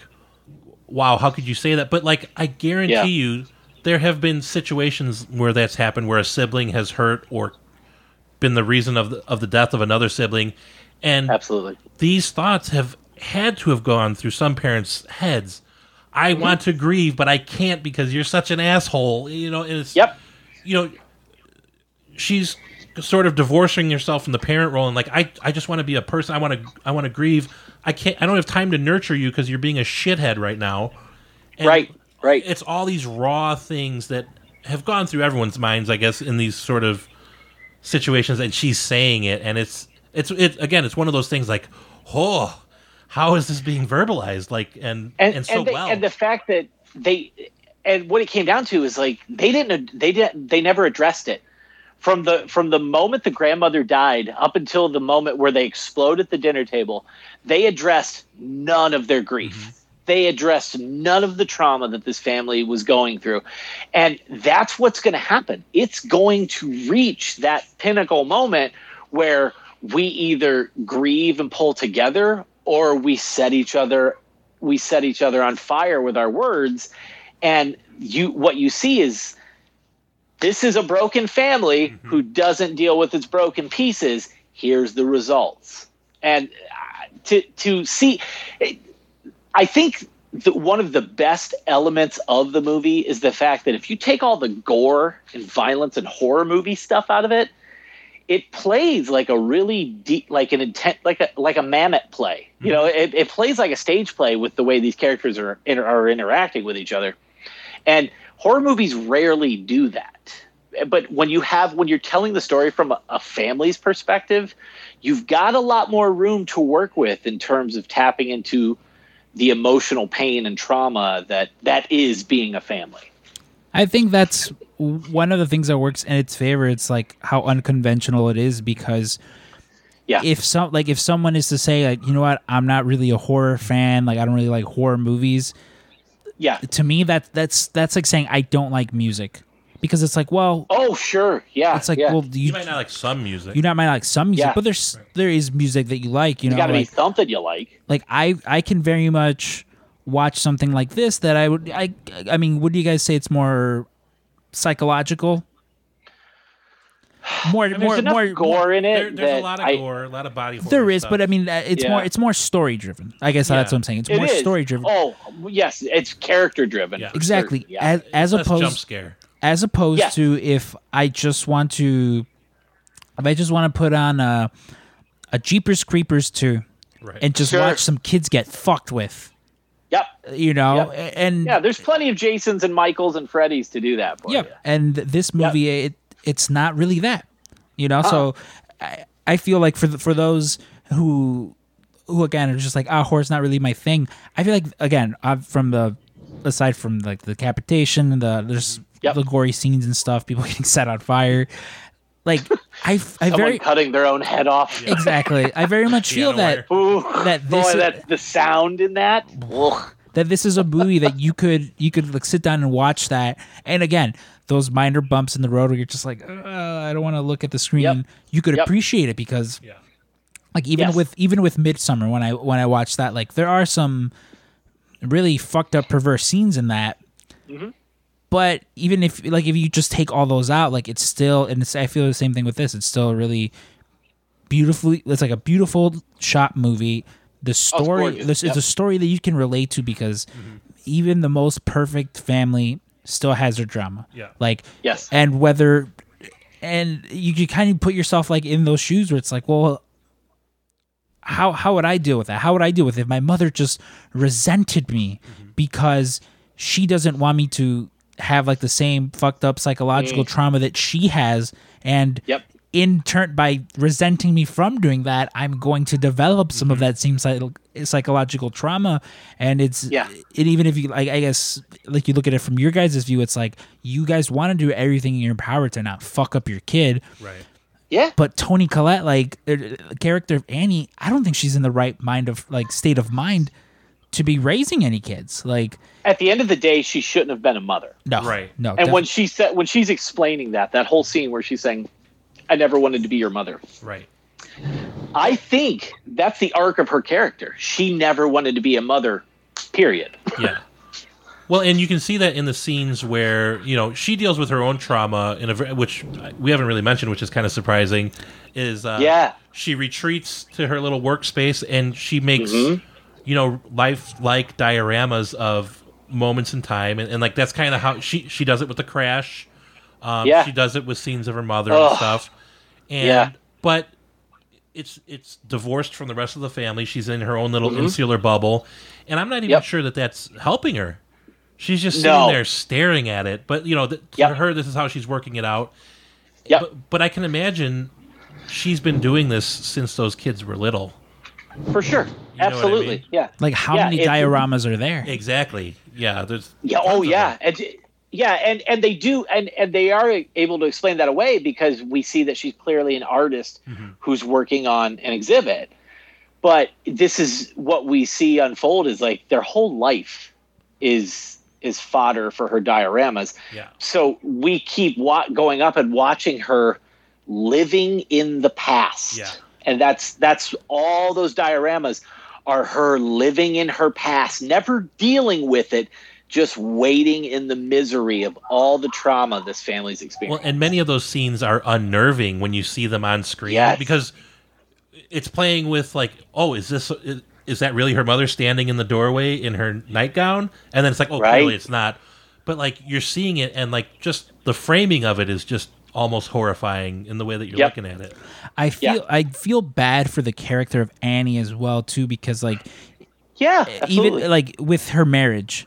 wow, how could you say that? But like, I guarantee Yeah. you, there have been situations where that's happened, where a sibling has hurt or been the reason of the, of the death of another sibling, and Absolutely. these thoughts have had to have gone through some parents' heads. I Mm-hmm. want to grieve, but I can't because you're such an asshole. You know, and it's Yep. you know, she's sort of divorcing herself from the parent role and like I, I just want to be a person. I want to I want to grieve. I can't. I don't have time to nurture you because you're being a shithead right now. And Right. Right. It's all these raw things that have gone through everyone's minds, I guess, in these sort of situations, and she's saying it, and it's it's it again. It's one of those things like, oh, how is this being verbalized? Like, and and, and so and, the, well. and the fact that they and what it came down to is like they didn't they didn't they never addressed it from the from the moment the grandmother died up until the moment where they explode at the dinner table they addressed none of their grief. Mm-hmm. They addressed none of the trauma that this family was going through. And that's what's going to happen. It's going to reach that pinnacle moment where we either grieve and pull together or we set each other we set each other on fire with our words. And you what you see is this is a broken family who doesn't deal with its broken pieces. Here's the results. And uh, to to see i think that one of the best elements of the movie is the fact that if you take all the gore and violence and horror movie stuff out of it it plays like a really deep like an intent like a like a mammoth play. You know it, it plays like a stage play with the way these characters are are interacting with each other. And horror movies rarely do that but when you have when you're telling the story from a, a family's perspective you've got a lot more room to work with in terms of tapping into the emotional pain and trauma that that is being a family. I think that's one of the things that works in its favor. It's like how unconventional it is because yeah. if some like if someone is to say like you know what? I'm not really a horror fan. Like I don't really like horror movies yeah. to me that that's that's like saying I don't like music because it's like well oh sure yeah it's like yeah. well you you might not like some music. you not might not like some music Yeah. but there's there is music that you like you you know got to like be something you like like I I can very much watch something like this that I would I I mean would you guys say it's more psychological *sighs* more there's more more gore in it there, there's a lot of I- gore, a lot of body horror. there is stuff. but I mean uh, it's Yeah. more it's more story driven I guess that's what I'm saying it's It more is. story driven Oh, yes, it's character driven. Yeah. exactly Yeah. as as Less jump opposed scare. As opposed Yeah. to if I just want to if I just want to put on a a Jeepers Creepers 2 Right. and just Sure. watch some kids get fucked with Yep. you know Yep. and Yeah, there's plenty of Jasons and Michaels and Freddys to do that for yeah you. and this movie it it's not really that you know so I, I feel like for the, for those who who again are just like ah horror's not really my thing i feel like again I'm from the aside from like the decapitation and the there's Yep. the gory scenes and stuff people *laughs* getting set on fire like i i *laughs* very cutting their own head off. *laughs* exactly i very much feel Piano that Ooh, That boy, this- that the sound in that. That this is a movie that you could you could like sit down and watch that and again those minor bumps in the road where you're just like uh, i don't want to look at the screen Yep. you could Yep. appreciate it because Yeah. like even Yes. with even with Midsommar when i when i watched that like there are some really fucked up perverse scenes in that Mm-hmm. but even if like if you just take all those out like it's still and it's, i feel the same thing with this it's still a really beautifully it's like a beautiful shot movie the story Oh, this Yep. is a story that you can relate to because Mm-hmm. even the most perfect family still has their drama Yeah. like Yes. and whether and you can kind of put yourself like in those shoes where it's like well how how would i deal with that? How would i deal with it if my mother just resented me mm-hmm. because she doesn't want me to have like the same fucked up psychological mm. trauma that she has? And Yep. in turn by resenting me from doing that i'm going to develop some of mm-hmm. that same psychological trauma. And it's Yeah. it even if you like i guess like you look at it from your guys' view it's like you guys want to do everything in your power to not fuck up your kid. Right. But Toni Collette, like uh, the character of Annie, I don't think she's in the right mind of like state of mind to be raising any kids. Like, At the end of the day, she shouldn't have been a mother. no, Right. no. And when she said when she's explaining that, that whole scene where she's saying, "I never wanted to be your mother." Right. I think that's the arc of her character. She never wanted to be a mother. Period. Yeah. *laughs* Well, and you can see that in the scenes where you know she deals with her own trauma in a which we haven't really mentioned, which is kind of surprising. Is uh, Yeah. she retreats to her little workspace and she makes Mhm. you know life-like dioramas of moments in time, and, and like that's kind of how she she does it with the crash. Um, Yeah. She does it with scenes of her mother Ugh. and stuff. And Yeah. but it's it's divorced from the rest of the family. She's in her own little Mhm. insular bubble, and I'm not even Yep. sure that that's helping her. She's just sitting No. there staring at it. But you know, th- to her, this is how she's working it out. Yep. But, but I can imagine she's been doing this since those kids were little. For sure. know what I Absolutely. mean? Yeah. like, how yeah, many dioramas are there? Exactly. Yeah. There's. Yeah. Oh, yeah. And yeah, and and they do, and and they are able to explain that away because we see that she's clearly an artist Mhm. who's working on an exhibit. But this is what we see unfold is like their whole life is is fodder for her dioramas. Yeah. So we keep wa- going up and watching her living in the past. Yeah. And that's that's all those dioramas are her living in her past, never dealing with it, just waiting in the misery of all the trauma this family's experienced. Well, and many of those scenes are unnerving when you see them on screen Yes. because it's playing with like, oh, is this is, is that really her mother standing in the doorway in her nightgown? And then it's like, oh, Right. clearly it's not. But like you're seeing it, and like just the framing of it is just almost horrifying in the way that you're Yep. looking at it. I feel Yeah. I feel bad for the character of Annie as well too because like yeah, absolutely. even like with her marriage,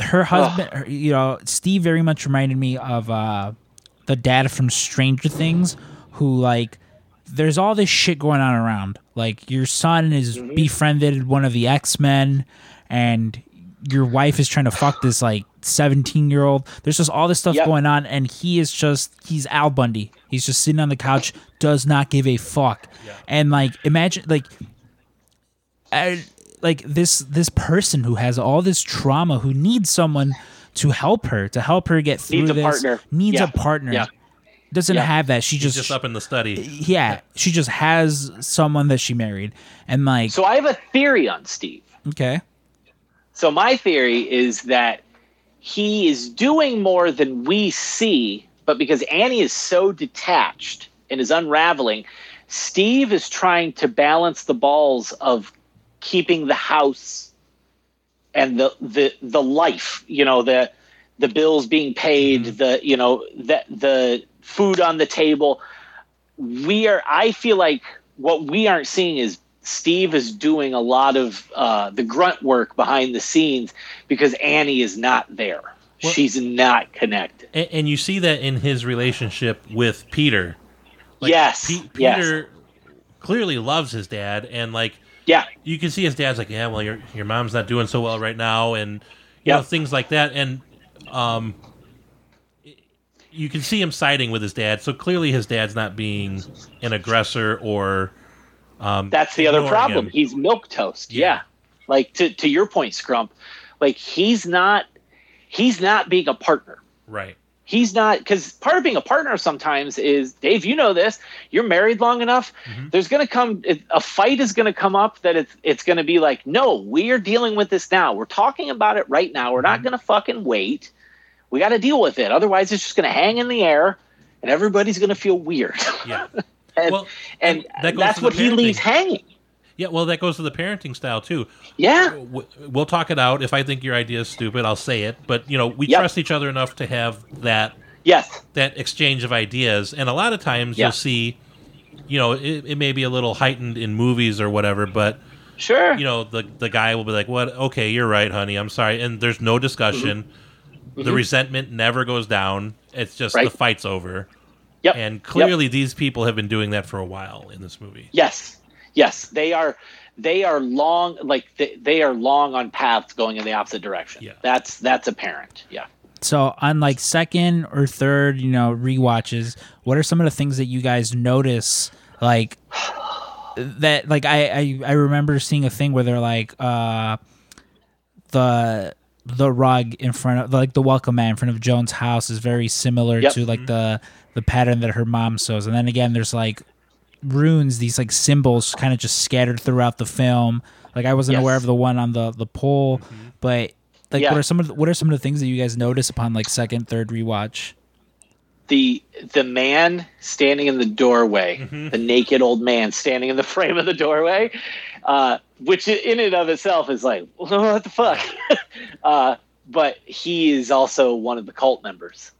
her husband, her- you know, Steve very much reminded me of uh, the dad from Stranger Things, who like there's all this shit going on around. Like your son is Mm-hmm. befriended one of the X Men, and your wife is trying to fuck this like 17 year old. There's just all this stuff Yep. going on, and he is just he's Al Bundy. He's just sitting on the couch, does not give a fuck. And like imagine like I, like this this person who has all this trauma who needs someone to help her to help her get through Needs a this partner. needs Yeah. a partner Yeah. Doesn't Yeah. have that she She's just, just up in the study. yeah she just has someone that she married and like so I have a theory on Steve. okay So my theory is that he is doing more than we see, but because Annie is so detached and is unraveling, Steve is trying to balance the balls of keeping the house and the the the life, you know, the the bills being paid, mm-hmm. the you know, the the food on the table. We are I feel like what we aren't seeing is Steve is doing a lot of uh, the grunt work behind the scenes because Annie is not there. Well- She's not connected. And, and you see that in his relationship with Peter. yes. Pe- yes. Peter clearly loves his dad, and like Yeah. you can see his dad's like, yeah, well, your your mom's not doing so well right now, and you know things like that, and um, you can see him siding with his dad. So clearly, his dad's not being an aggressor or um, That's the other problem. him. He's milk toast. Yeah. Yeah. Like to to your point, Scrump. Like he's not he's not being a partner. right. He's not because part of being a partner sometimes is Dave. You know this. You're married long enough. Mhm. There's going to come a fight is going to come up that it's it's going to be like, no, we are dealing with this now. We're talking about it right now. We're not Mhm. going to fucking wait. We got to deal with it. Otherwise, it's just going to hang in the air, and everybody's going to feel weird. Yeah. *laughs* and well, and that that's what he leaves hanging. Yeah. Well, that goes to the parenting style too. Yeah. We'll talk it out. If I think your idea is stupid, I'll say it. But you know, we Yep. trust each other enough to have that Yes. that exchange of ideas. And a lot of times Yeah. you'll see, you know, it, it may be a little heightened in movies or whatever, but Sure. you know, the the guy will be like, "What? Okay, you're right, honey. I'm sorry." And there's no discussion. Mm-hmm. The Mhm. resentment never goes down. It's just Right. the fight's over. Yep. And clearly, these people have been doing that for a while in this movie. Yes, yes, they are. They are long, like they, they are long on paths going in the opposite direction. Yeah. That's that's apparent. Yeah. So on like second or third, you know, rewatches, what are some of the things that you guys notice like that like I I, I remember seeing a thing where they're like uh the the rug in front of like the welcome mat in front of Joan's house is very similar Yep. to like the the pattern that her mom sews. And then again there's like runes, these like symbols kind of just scattered throughout the film. Like I wasn't Yes. aware of the one on the the pole, but like Yeah. what are some of the, what are some of the things that you guys notice upon like second, third rewatch? the the man standing in the doorway, Mm-hmm. the naked old man standing in the frame of the doorway, uh, which in and of itself is like, *laughs* what the fuck? *laughs* uh, but he is also one of the cult members.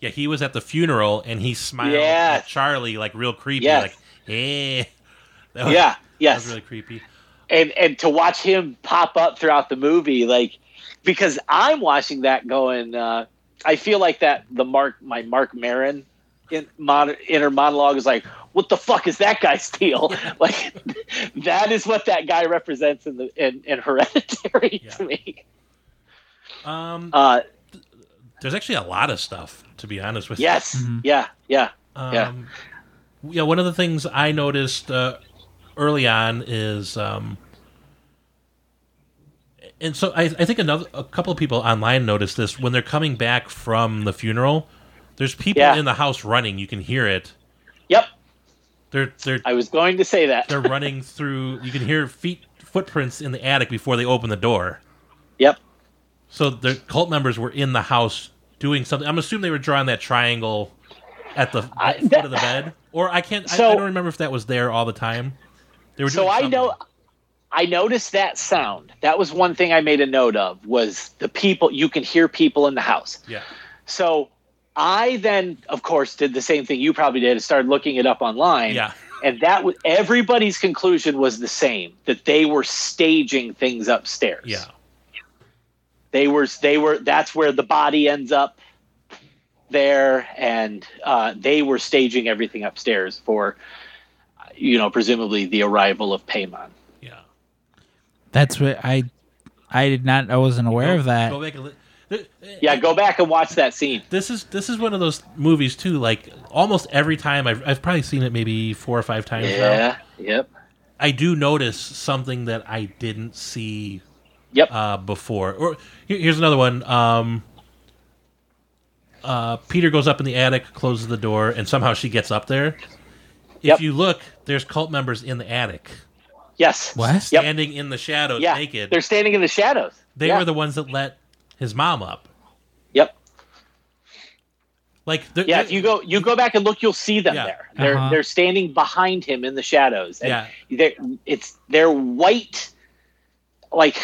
Yeah, he was at the funeral and he smiled Yes. at Charlie like real creepy, Yes. like, "Eh." *laughs* Was, yeah, that was really creepy. and and to watch him pop up throughout the movie, like because I'm watching that going, uh, I feel like that the Mark my Mark Maron in mon- inner monologue is like, what the fuck is that guy's deal? *laughs* like that is what that guy represents in the in, in Hereditary to me. Um, Uh, there's actually a lot of stuff to be honest with yes, Mhm. yeah, yeah. Um, yeah. yeah. One of the things I noticed uh, early on is, um, and so I, I think another a couple of people online noticed this when they're coming back from the funeral. There's people Yeah. in the house running. You can hear it. Yep, They're they're I was going to say that. they're running *laughs* through. You can hear feet footprints in the attic before they open the door. Yep. So the cult members were in the house doing something. I'm assuming they were drawing that triangle at the I- foot that- of the bed, or I can't. I, So- I don't remember if that was there all the time. They were. So I know I noticed that sound. That was one thing I made a note of was the people you can hear people in the house. Yeah. So I then of course did the same thing you probably did and started looking it up online. Yeah. And that was everybody's conclusion was the same that they were staging things upstairs. Yeah. They were they were that's where the body ends up there and uh, they were staging everything upstairs for you know presumably the arrival of Paimon. Yeah. That's what I I did not I wasn't aware Go- of that. Go back and li- th- Yeah, go back and watch that scene. This is this is one of those movies too. Like almost every time I've I've probably seen it maybe four or five times now. Yeah. Yep. I do notice something that I didn't see Yep. uh, before. Or here- here's another one. Um, uh, Peter goes up in the attic, closes the door, and somehow she gets up there. If Yep. you look, there's cult members in the attic, yes. What? Yep. standing in the shadows, Yeah. naked. They're standing in the shadows. They yeah. were the ones that let his mom up. Yep. Like, they're- Yeah. they're- If you go, you go back and look, you'll see them Yeah. there. They're Uh-huh. they're standing behind him in the shadows. And Yeah. They're, it's they're white. Like,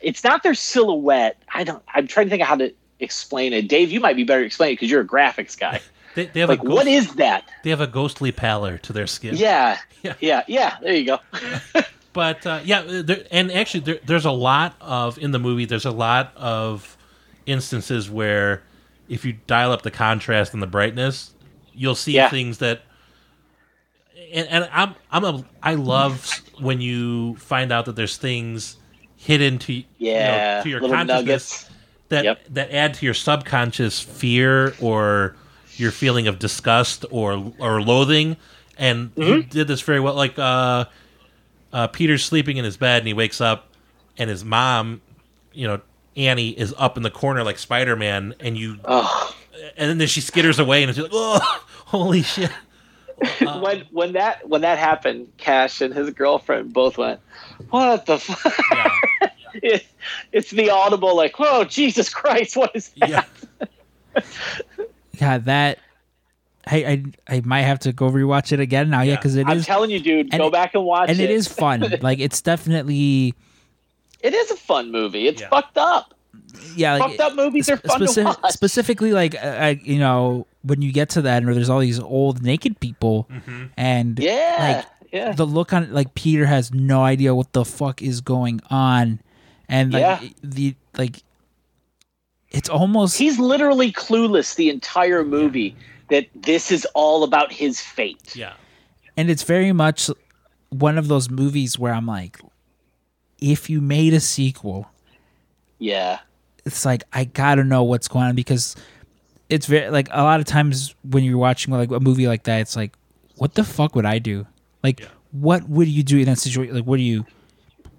it's not their silhouette. I don't. I'm trying to think of how to explain it. Dave, you might be better explaining it because you're a graphics guy. *laughs* they, they have Like, a ghost, what is that? they have a ghostly pallor to their skin. Yeah. *laughs* Yeah. Yeah. Yeah. There you go. *laughs* but uh, yeah, there, and actually, there, there's a lot of in the movie. There's a lot of instances where if you dial up the contrast and the brightness, you'll see Yeah. things that. And, and I'm I'm a I love when you find out that there's things hidden to you know, Yeah. to your consciousness nuggets. that Yep. that add to your subconscious fear or your feeling of disgust or or loathing and he Mm-hmm. did this very well like uh uh peter's sleeping in his bed and he wakes up and his mom you know annie is up in the corner like spider-man and you Oh. and then she skitters away and it's like oh holy shit Um, *laughs* when when that when that happened, Cash and his girlfriend both went, "What the fuck?" yeah *laughs* it, it's the audible like, "Whoa, Jesus Christ, what is that?" yeah *laughs* Yeah, that I, I I might have to go rewatch it again now. Yeah, Yeah. because it I'm is telling you, dude, and go back and watch and it. it is fun. like it's definitely It is a fun movie. It's Yeah. fucked up. yeah. Like, Fucked up movies are fun to watch. specifically like uh, you know when you get to that where there's all these old naked people Mm-hmm. and yeah, like yeah. the look on it like Peter has no idea what the fuck is going on and like Yeah. the like it's almost He's literally clueless the entire movie that this is all about his fate. Yeah. and it's very much one of those movies where I'm like, if you made a sequel, Yeah. it's like I gotta know what's going on because it's very like a lot of times when you're watching like a movie like that, it's like, what the fuck would I do? Like, Yeah. what would you do in that situation? Like, what do you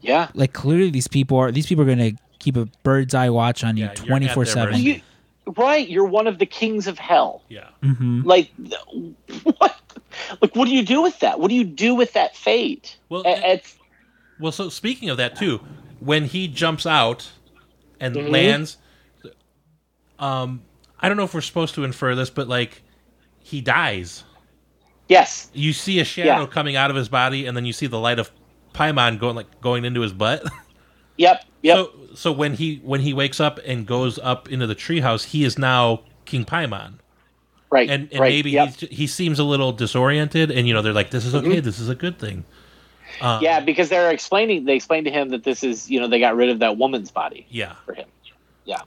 Yeah. like? Clearly, these people are these people are gonna keep a bird's eye watch on you Yeah, twenty four seven. right. You're one of the kings of hell. Yeah. Mm-hmm. Like, *laughs* what? Like, what do you do with that? What do you do with that fate? Well, A- it's Well, so speaking of that too, when he jumps out and Mhm. lands, um, I don't know if we're supposed to infer this, but like he dies. yes. You see a shadow Yeah. coming out of his body, and then you see the light of Paimon going like going into his butt. *laughs* Yep. Yep. So, so when he when he wakes up and goes up into the treehouse, he is now King Paimon, right. and, and right. maybe yep. he seems a little disoriented, and you know they're like, "This is okay, this is a good thing." Um, yeah, because they're explaining. They explained to him that this is, you know, they got rid of that woman's body. yeah, for him. Yeah,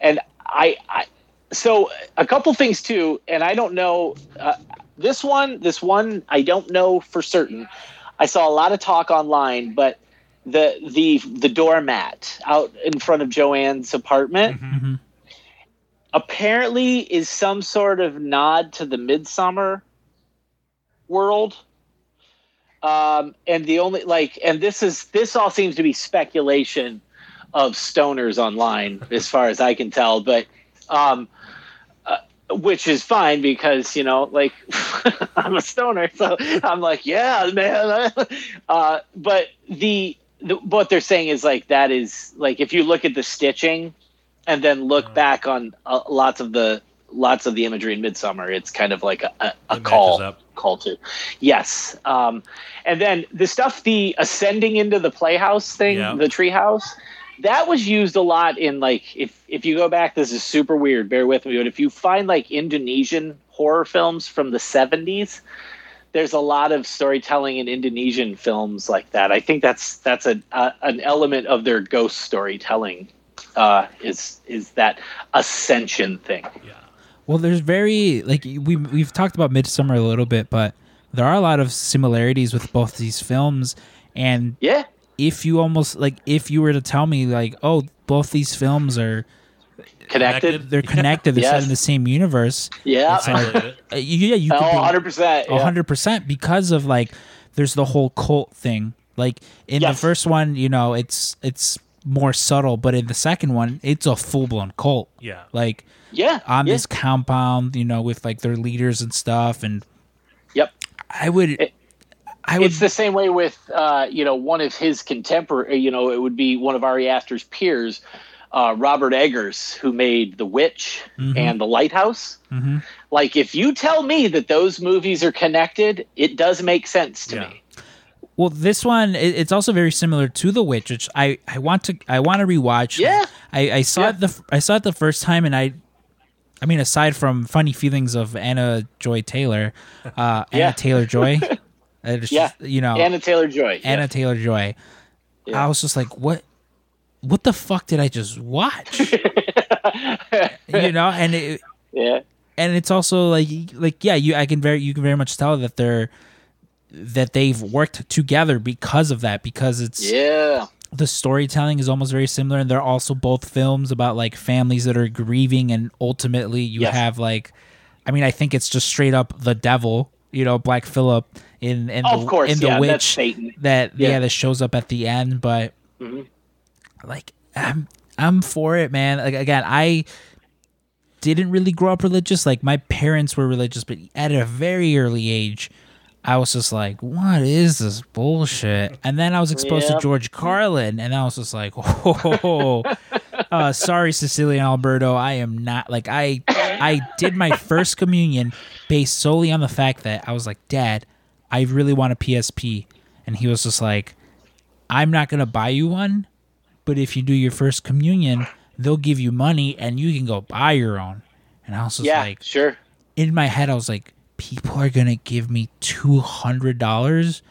and I, I so a couple things too, and I don't know uh, this one. This one I don't know for certain. I saw a lot of talk online, but the the the doormat out in front of Joanne's apartment Mhm. apparently is some sort of nod to the Midsommar world um and the only like and this is this all seems to be speculation of stoners online as far as i can tell but um uh, which is fine because you know like *laughs* i'm a stoner so i'm like yeah man *laughs* uh but the, the what they're saying is like that is like if you look at the stitching and then look Mm. back on uh, lots of the lots of the imagery in Midsommar it's kind of like a, a, a call call to yes um and then the stuff the ascending into the playhouse thing Yeah. the treehouse that was used a lot in like if if you go back this is super weird bear with me but if you find like indonesian horror films from the 70s there's a lot of storytelling in indonesian films like that. I think that's that's a, a an element of their ghost storytelling uh is is that ascension thing. Yeah, Well, there's very like we we've talked about Midsommar a little bit, but there are a lot of similarities with both these films. And yeah if you almost like if you were to tell me like, oh, both these films are connected they're connected, they're set in the same universe. yeah It's like- believe it. Uh, you- yeah, you could oh be 100% hundred percent because of like there's the whole cult thing. Like in the first one, you know, it's it's more subtle, but in the second one, it's a full blown cult. Yeah, Like yeah on yeah. this compound, you know, with like their leaders and stuff. And Yep. I would, It- I would, It's the same way with uh, you know one of his contemporary. You know, it would be one of Ari Aster's peers, uh, Robert Eggers, who made The Witch Mhm. and The Lighthouse. Mhm. Like, if you tell me that those movies are connected, it does make sense to Yeah. me. Well, this one, it's also very similar to The Witch, which I, I want to, I want to rewatch. Yeah. I, I saw Yeah. it the, I saw it the first time, and I, I mean, aside from funny feelings of Anna Joy Taylor, uh, *laughs* Yeah. Anna Taylor Joy, *laughs* it's Yeah. just, you know, Anna Taylor Joy. Anna Taylor Joy. Yeah. I was just like, what? What the fuck did I just watch? *laughs* you know, and it, yeah. and it's also like like yeah, you I can very you can very much tell that they're that they've worked together because of that because it's Yeah. the storytelling is almost very similar and they're also both films about like families that are grieving and ultimately you Yes. have like I mean I think it's just straight up the devil, you know, Black Phillip in in Of the course, in the yeah, witch that yeah. Yeah. that shows up at the end but Mhm. like I'm I'm for it man like again I didn't really grow up religious like my parents were religious but at a very early age I was just like what is this bullshit and then I was exposed to George Carlin and I was just like oh uh, sorry Cecilia and Alberto I am not like I I did my first communion based solely on the fact that I was like dad I really want a PSP and he was just like I'm not gonna buy you one, but if you do your first communion, they'll give you money and you can go buy your own. And I was just Yeah. like, sure. in my head, I was like, people are gonna give me two hundred dollars,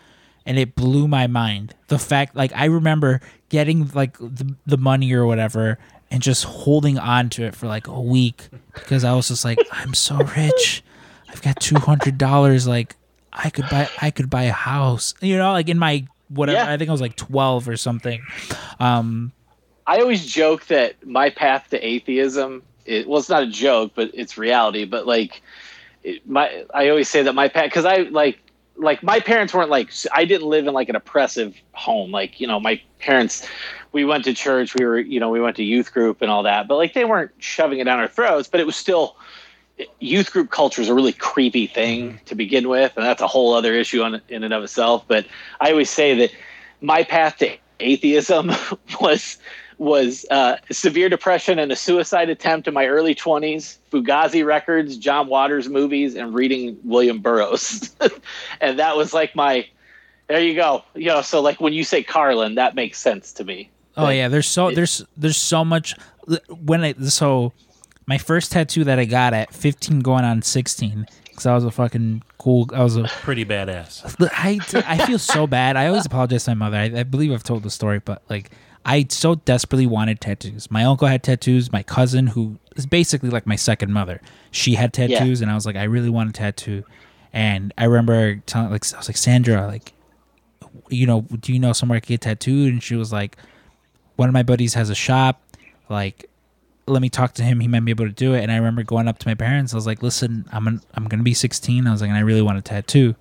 and it blew my mind. The fact, like, I remember getting like the, the money or whatever, and just holding on to it for like a week because I was just like, I'm so rich. I've got two hundred dollars. Like I could buy I could buy a house. You know, like in my whatever. Yeah. I think I was like twelve or something. Um, I always joke that my path to atheism. It, well, it's not a joke, but it's reality. But like, it, my I always say that my path because I like like my parents weren't like I didn't live in like an oppressive home. Like you know, my parents, we went to church. We were you know we went to youth group and all that. But like they weren't shoving it down our throats. But it was still eh, youth group culture is a really creepy thing mm-hmm. to begin with, and that's a whole other issue on, in and of itself. But I always say that my path to atheism *laughs* was was uh, severe depression and a suicide attempt in my early 20s, Fugazi records, John Waters movies, and reading William Burroughs. *laughs* and that was like my, there you go. You know, so like when you say Carlin, that makes sense to me. Oh yeah, there's so there's there's so much when I so my first tattoo that I got at 15 going on 16 because I was a fucking cool I was a Pretty badass. I I feel so bad. I always apologize to my mother. I, I believe I've told the story, but like I so desperately wanted tattoos. My uncle had tattoos. My cousin, who is basically like my second mother, she had tattoos, and I was like, I really want a tattoo. And I remember telling like I was like Sandra, like, you know, do you know somewhere I could get tattooed? And she was like, one of my buddies has a shop. Like, let me talk to him. He might be able to do it. And I remember going up to my parents. I was like, listen, I'm an, I'm gonna be 16. I was like, and I really want a tattoo.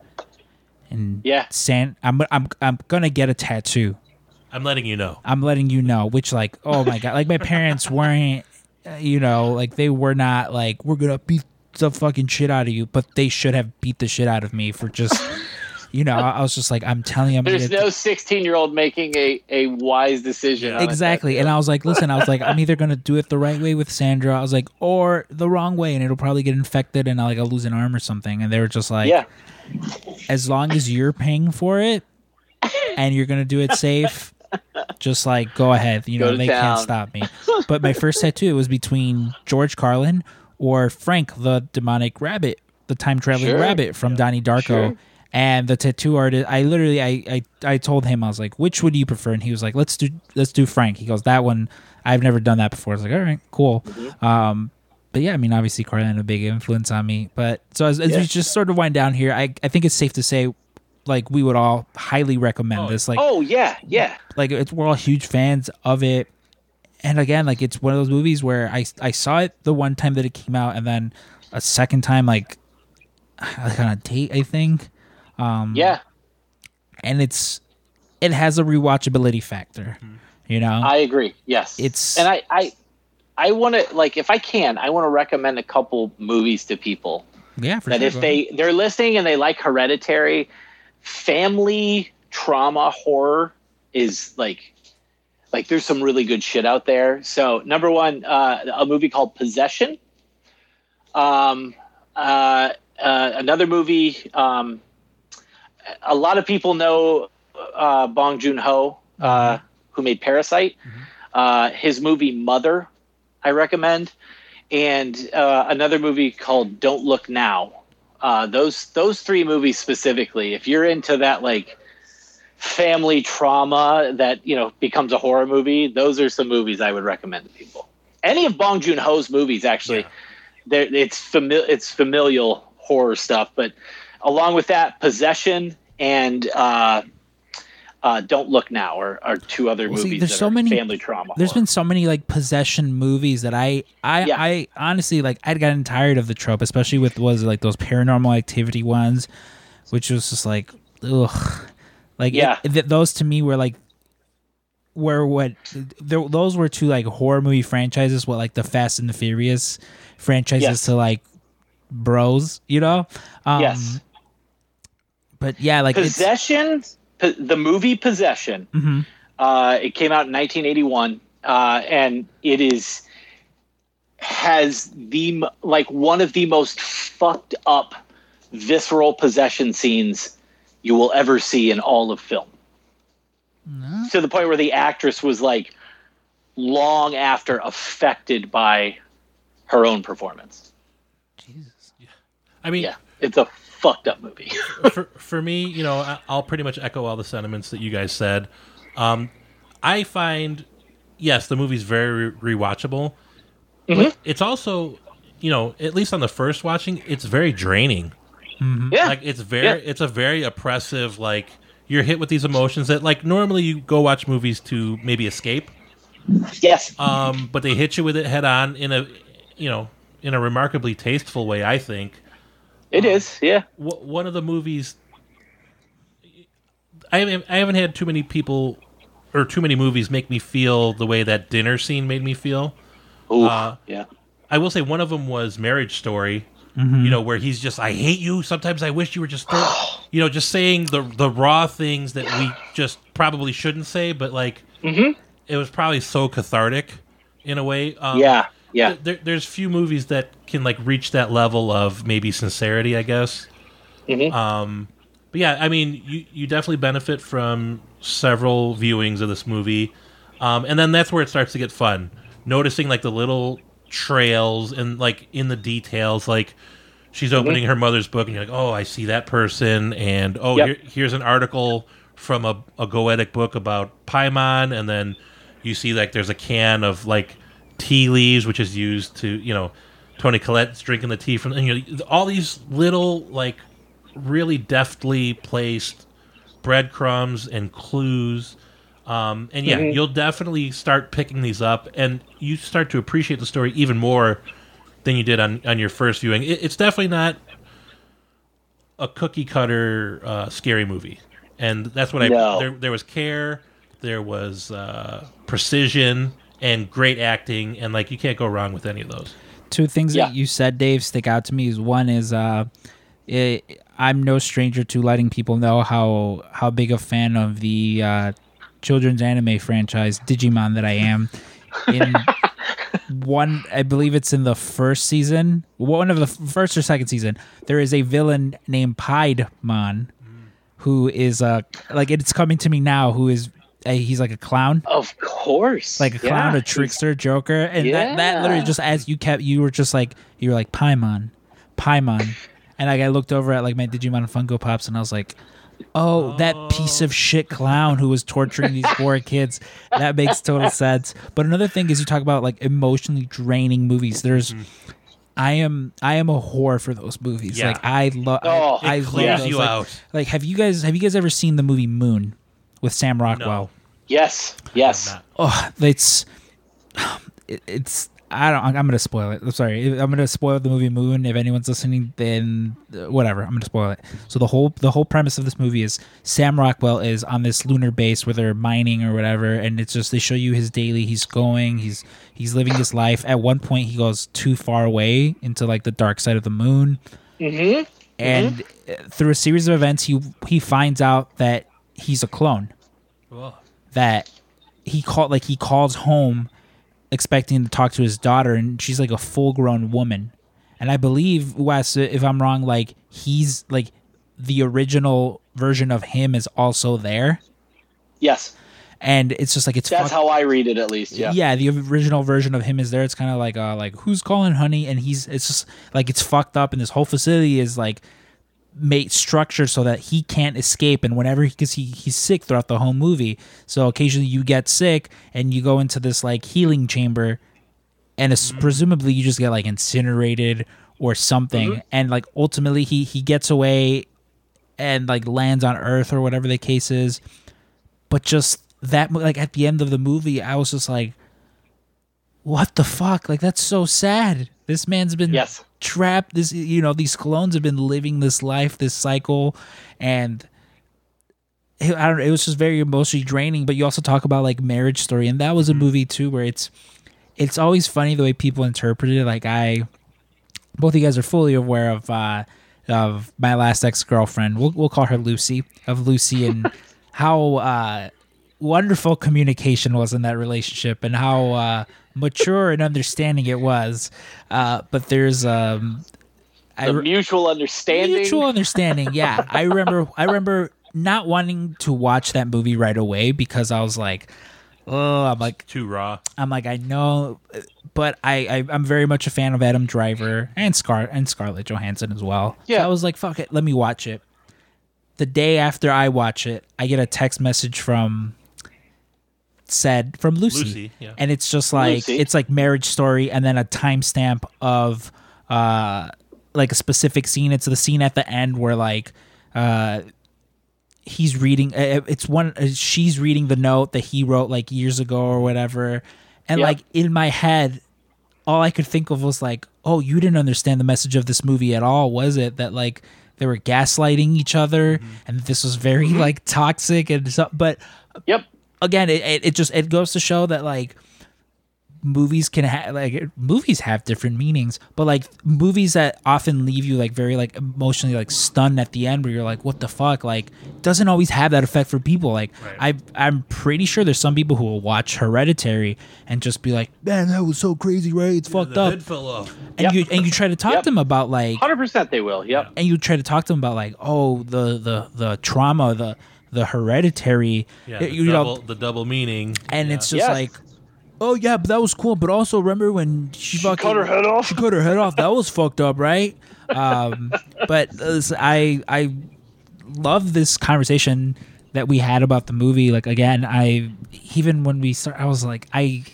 And Yeah. San, I'm I'm I'm gonna get a tattoo. I'm letting you know. I'm letting you know. Which like, oh my god, like my parents weren't, uh, you know, like they were not like we're gonna beat the fucking shit out of you, but they should have beat the shit out of me for just, *laughs* you know, I I was just like, I'm telling you, I'm There's no 16 year old making a, a wise decision. exactly. And I was like, listen, I was like, I'm either gonna do it the right way with Sandra, I was like, or the wrong way, and it'll probably get infected, and I'll like I'll lose an arm or something. And they were just like, yeah. as long as you're paying for it and you're gonna do it safe, just like go ahead. You Go know, to they town. can't stop me. *laughs* But my first tattoo was between George Carlin or Frank the demonic rabbit, the time traveling Sure. rabbit from Donnie Darko. Sure. And the tattoo artist, I literally, I, I, I told him, I was like, which would you prefer? And he was like, let's do, let's do Frank. He goes, that one, I've never done that before. I was like, all right, cool. Mm-hmm. Um, But yeah, I mean, obviously Carlin had a big influence on me. But so as, as Yeah. we just sort of wind down here, I, I think it's safe to say, like, we would all highly recommend Oh, this. Like, Oh yeah, yeah. like it's we're all huge fans of it. And again, like it's one of those movies where I I saw it the one time that it came out, and then a second time, like, *sighs* like on a date, I think. Um, Yeah. and it's it has a rewatchability factor. You know, I agree. Yes. It's- and I I I want to like if I can, I want to recommend a couple movies to people yeah, for that sure. if they they're listening and they like Hereditary, family trauma horror is like like there's some really good shit out there. So number one, uh, a movie called Possession. Um, uh, uh, another movie. Um, a lot of people know uh, Bong Joon Ho, uh, who made Parasite. Uh, his movie Mother, I recommend, and uh, another movie called Don't Look Now. Uh, those those three movies specifically, if you're into that like family trauma that you know becomes a horror movie, those are some movies I would recommend to people. Any of Bong Joon Ho's movies, actually, Yeah. it's famil- it's familial horror stuff, but along with that, Possession and uh, uh, Don't Look Now are, are two other Well, see, movies there's that so are many- family trauma. There's horror. been so many like possession movies that I I Yeah. I honestly like I'd gotten tired of the trope, especially with was like those paranormal activity ones, which was just like ugh, like it- Yeah. those to me were like were what th- those were two like horror movie franchises, what like the Fast and the Furious franchises Yes. to like bros, you know? Um, yes. But yeah, like it's Possession, po- the movie Possession. Mhm. Uh, it came out in 1981, uh, and it is has the like one of the most fucked up visceral possession scenes you will ever see in all of film. To the point where the actress was like long after affected by her own performance. Jesus. Yeah. I mean, Yeah, it's a fucked up movie. *laughs* for, for me, you know, I- I'll pretty much echo all the sentiments that you guys said. Um, I find, yes, the movie's very re- rewatchable, but it's also you know, at least on the first watching, it's very draining. Yeah. Like it's very, Yeah. it's a very oppressive. Like you're hit with these emotions that, like, normally you go watch movies to maybe escape, yes. um, but they hit you with it head on in a, you know, in a remarkably tasteful way. I think It is. Yeah. w- one of the movies. I haven't, I haven't had too many people or too many movies make me feel the way that dinner scene made me feel. Ooh. Uh, yeah. I will say one of them was Marriage Story. You know, where he's just, I hate you. Sometimes I wish you were just, thir-" *sighs* you know, just saying the the raw things that we just probably shouldn't say, but like, it was probably so cathartic in a way. Um, Yeah. Yeah. th- There, there's few movies that can like reach that level of maybe sincerity, I guess. Mhm. Um, but yeah, I mean, you you definitely benefit from several viewings of this movie, um, and then that's where it starts to get fun. Noticing like the little trails and like in the details, like she's opening her mother's book and you're like, oh, I see that person, and oh, Yep. here, here's an article from a, a Goetic book about Paimon, and then you see like there's a can of like tea leaves, which is used to you know Toni Collette's drinking the tea from, and you know all these little like really deftly placed breadcrumbs and clues. Um, and yeah, Mhm. you'll definitely start picking these up, and you start to appreciate the story even more than you did on, on your first viewing. It, it's definitely not a cookie cutter uh, scary movie, and that's what I. No. There, there was care, there was uh, precision, and great acting, and like you can't go wrong with any of those. two things Yeah. that you said, Dave, stick out to me. Is one is uh, it, I'm no stranger to letting people know how how big a fan of the uh, children's anime franchise Digimon that I am. In *laughs* one, I believe it's in the first season, one of the first or second season. There is a villain named Piedmon, who is uh like it's coming to me now. Who is a, he's like a clown Of course. like a clown, Yeah. a trickster, joker, and that, that literally just as you kept, you were just like you were like Paimon, Paimon, and like I looked over at like my Digimon Funko Pops, and I was like, oh, that piece of shit clown who was torturing these poor *laughs* kids. That makes total sense. But another thing is you talk about like emotionally draining movies. There's. Mm-hmm. I am I am a whore for those movies. Yeah. Like I love Oh, I, I It love clears those. you like, out. like have you guys have you guys ever seen the movie Moon with Sam Rockwell? Yes. Yes. Oh it's *sighs* it, it's i don't i'm gonna spoil it i'm sorry i'm gonna spoil the movie moon if anyone's listening then uh, whatever i'm gonna spoil it so the whole the whole premise of this movie is sam rockwell is on this lunar base where they're mining or whatever and it's just they show you his daily he's going he's he's living his life at one point he goes too far away into like the dark side of the moon Mm-hmm. and uh, through a series of events he he finds out that he's a clone Ugh. that he called like he calls home expecting to talk to his daughter and she's like a full grown woman and i believe wes if i'm wrong like he's like the original version of him is also there Yes. and it's just like it's That's fuck- how I read it, at least. Yeah. yeah the original version of him is there it's kind of like uh like who's calling honey and he's it's just like it's fucked up and this whole facility is like made structure so that he can't escape. And whenever because he, he's sick throughout the whole movie. So occasionally you get sick and you go into this like healing chamber and it's, mm-hmm. presumably you just get like incinerated or something. Mm-hmm. And like ultimately he he gets away and like lands on earth or whatever the case is. But just that like at the end of the movie i was just like what the fuck? Like that's so sad. This man's been Yes. Trapped this you know these clones have been living this life this cycle and I don't know, it was just very emotionally draining but you also talk about like marriage story and that was a movie too where it's it's always funny the way people interpret it like i both of you guys are fully aware of uh of my last ex-girlfriend. We'll, we'll call her lucy of lucy and *laughs* how uh wonderful communication was in that relationship and how uh mature and understanding it was uh but there's um I The re- mutual understanding. mutual understanding yeah i remember i remember not wanting to watch that movie right away because i was like oh i'm like Too raw. I'm like, I know, but I, I I'm very much a fan of Adam Driver and Scar and Scarlett Johansson as well. So Yeah. I was like, fuck it, let me watch it. The day after I watch it, I get a text message from said from Lucy, Lucy, yeah. and it's just like Lucy. it's like marriage story, and then a timestamp of uh like a specific scene. It's the scene at the end where like uh he's reading uh, it's one uh, she's reading the note that he wrote like years ago or whatever and Yeah. like in my head all i could think of was like oh you didn't understand the message of this movie at all was it that like they were gaslighting each other and this was very like toxic and so but Yep. Again it, it, it just it goes to show that like movies can have like movies have different meanings but like movies that often leave you like very like emotionally like stunned at the end where you're like what the fuck like doesn't always have that effect for people like Right. i i'm pretty sure there's some people who will watch hereditary and just be like man that was so crazy right it's fucked up head fell off. and Yep. you and you try to talk Yep. to them about like Hundred percent, they will. Yep. and you try to talk to them about like oh the the the trauma the the hereditary Yeah, the, you know double, the double meaning. and Yeah. it's just Yes. like, oh yeah, but that was cool. But also remember when she, fucking cut her head off? She cut her head off. That was fucked up, right? Um, *laughs* but uh, I I love this conversation that we had about the movie. Like again, I even when we start, I was like, I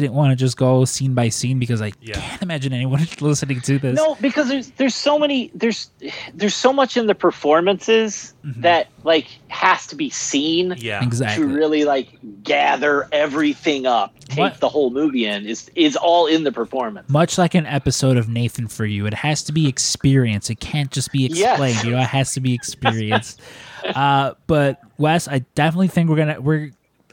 didn't want to just go scene by scene because I Yeah. can't imagine anyone *laughs* listening to this. No, because there's there's so many there's there's so much in the performances Mm-hmm. that like has to be seen Yeah. exactly. to really like gather everything up, take What- the whole movie in. Is is all in the performance. Much like an episode of Nathan for you, it has to be experienced. It can't just be Yes. explained. You know, it has to be *laughs* experienced. uh, but Wes, I definitely think we're gonna we're.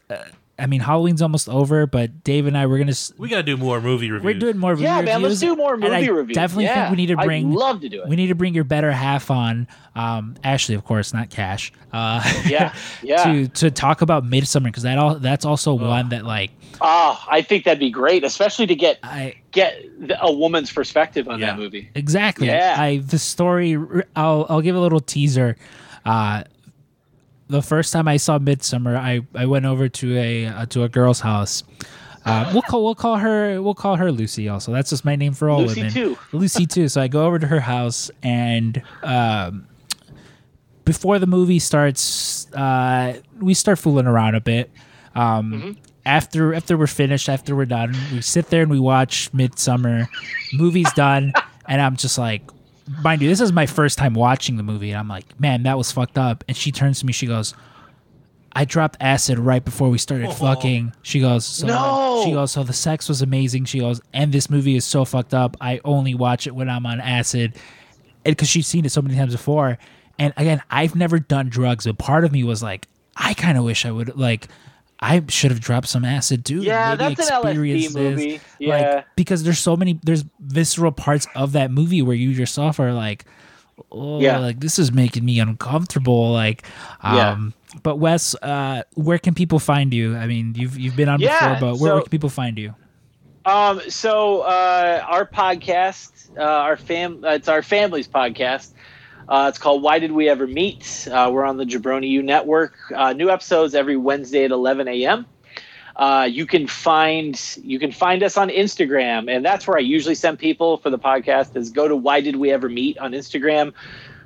Uh, I mean, Halloween's almost over, but Dave and I we're gonna We got to do more movie reviews. we're doing more. Reviews. Yeah, movie man, let's do more and I movie reviews. Definitely yeah, think we need to bring. I'd love to do it. We need to bring your better half on, um, Ashley, of course, not Cash. Uh, yeah, *laughs* yeah. to to talk about Midsommar because that all that's also one that like Oh, I think that'd be great, especially to get I get a woman's perspective on Yeah. that movie. Exactly. Yeah. I the story. I'll I'll give a little teaser. Uh, the first time I saw Midsommar, I, I went over to a uh, to a girl's house. Uh, we'll call we'll call her we'll call her Lucy. Also, that's just my name for all Lucy women. too. *laughs* Lucy too. So I go over to her house, and um, before the movie starts, uh, we start fooling around a bit. Um, Mm-hmm. After after we're finished, after we're done, we sit there and we watch Midsommar. Movie's done, *laughs* and I'm just like, mind you, this is my first time watching the movie, and I'm like, man, that was fucked up. And she turns to me, she goes. I dropped acid right before we started oh. fucking. She goes, so No. she goes, so the sex was amazing. She goes, and this movie is so fucked up. I only watch it when I'm on acid, because she's seen it so many times before. And again, I've never done drugs, but part of me was like, I kind of wish I would like. I should have dropped some acid too. Yeah, maybe that's an LSD experience this. Like, because there's so many, there's visceral parts of that movie where you yourself are like, oh, Yeah. like this is making me uncomfortable. Like, Yeah. um, but Wes, uh, where can people find you? I mean, you've you've been on Yeah, before, but where, where can people find you? Um, so uh, our podcast, uh, our fam, uh, it's our family's podcast. Uh, it's called Why Did We Ever Meet? Uh, we're on the Jabroni U Network. Uh, new episodes every Wednesday at 11 a.m. Uh, you can find you can find us on Instagram, and that's where I usually send people for the podcast. Is go to Why Did We Ever Meet on Instagram.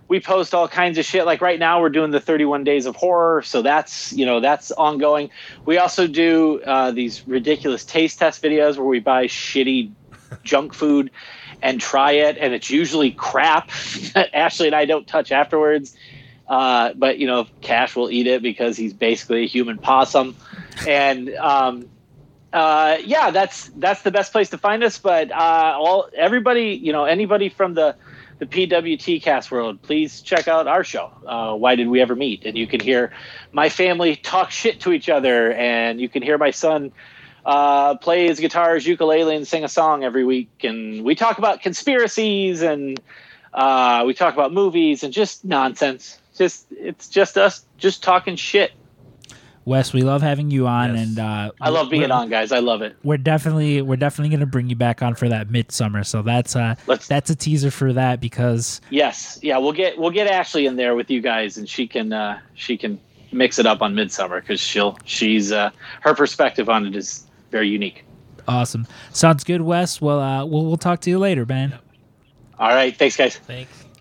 We post all kinds of shit. Like right now, we're doing the 31 Days of Horror, so that's you know that's ongoing. We also do uh, these ridiculous taste test videos where we buy shitty junk food and try it, and it's usually crap *laughs* Ashley and I don't touch afterwards. Uh, but you know, Cash will eat it because he's basically a human possum, and um, uh, yeah, that's that's the best place to find us. But uh, all everybody, you know, anybody from the the PWT cast world, please check out our show. Uh, Why did we ever meet? And you can hear my family talk shit to each other, and you can hear my son uh, play his guitar, his ukulele, and sing a song every week. And we talk about conspiracies and uh, we talk about movies and just nonsense. Just it's just us just talking shit. Wes, we love having you on, Yes. and uh, I love being on, guys. I love it. We're definitely we're definitely gonna bring you back on for that Midsommar. So that's uh Let's- that's a teaser for that because Yes, yeah, we'll get we'll get Ashley in there with you guys, and she can uh, she can mix it up on Midsommar because she'll she's uh, her perspective on it is very unique. awesome. Sounds good, Wes. Well, uh, we'll we'll talk to you later, man. All right, thanks, guys. Thanks.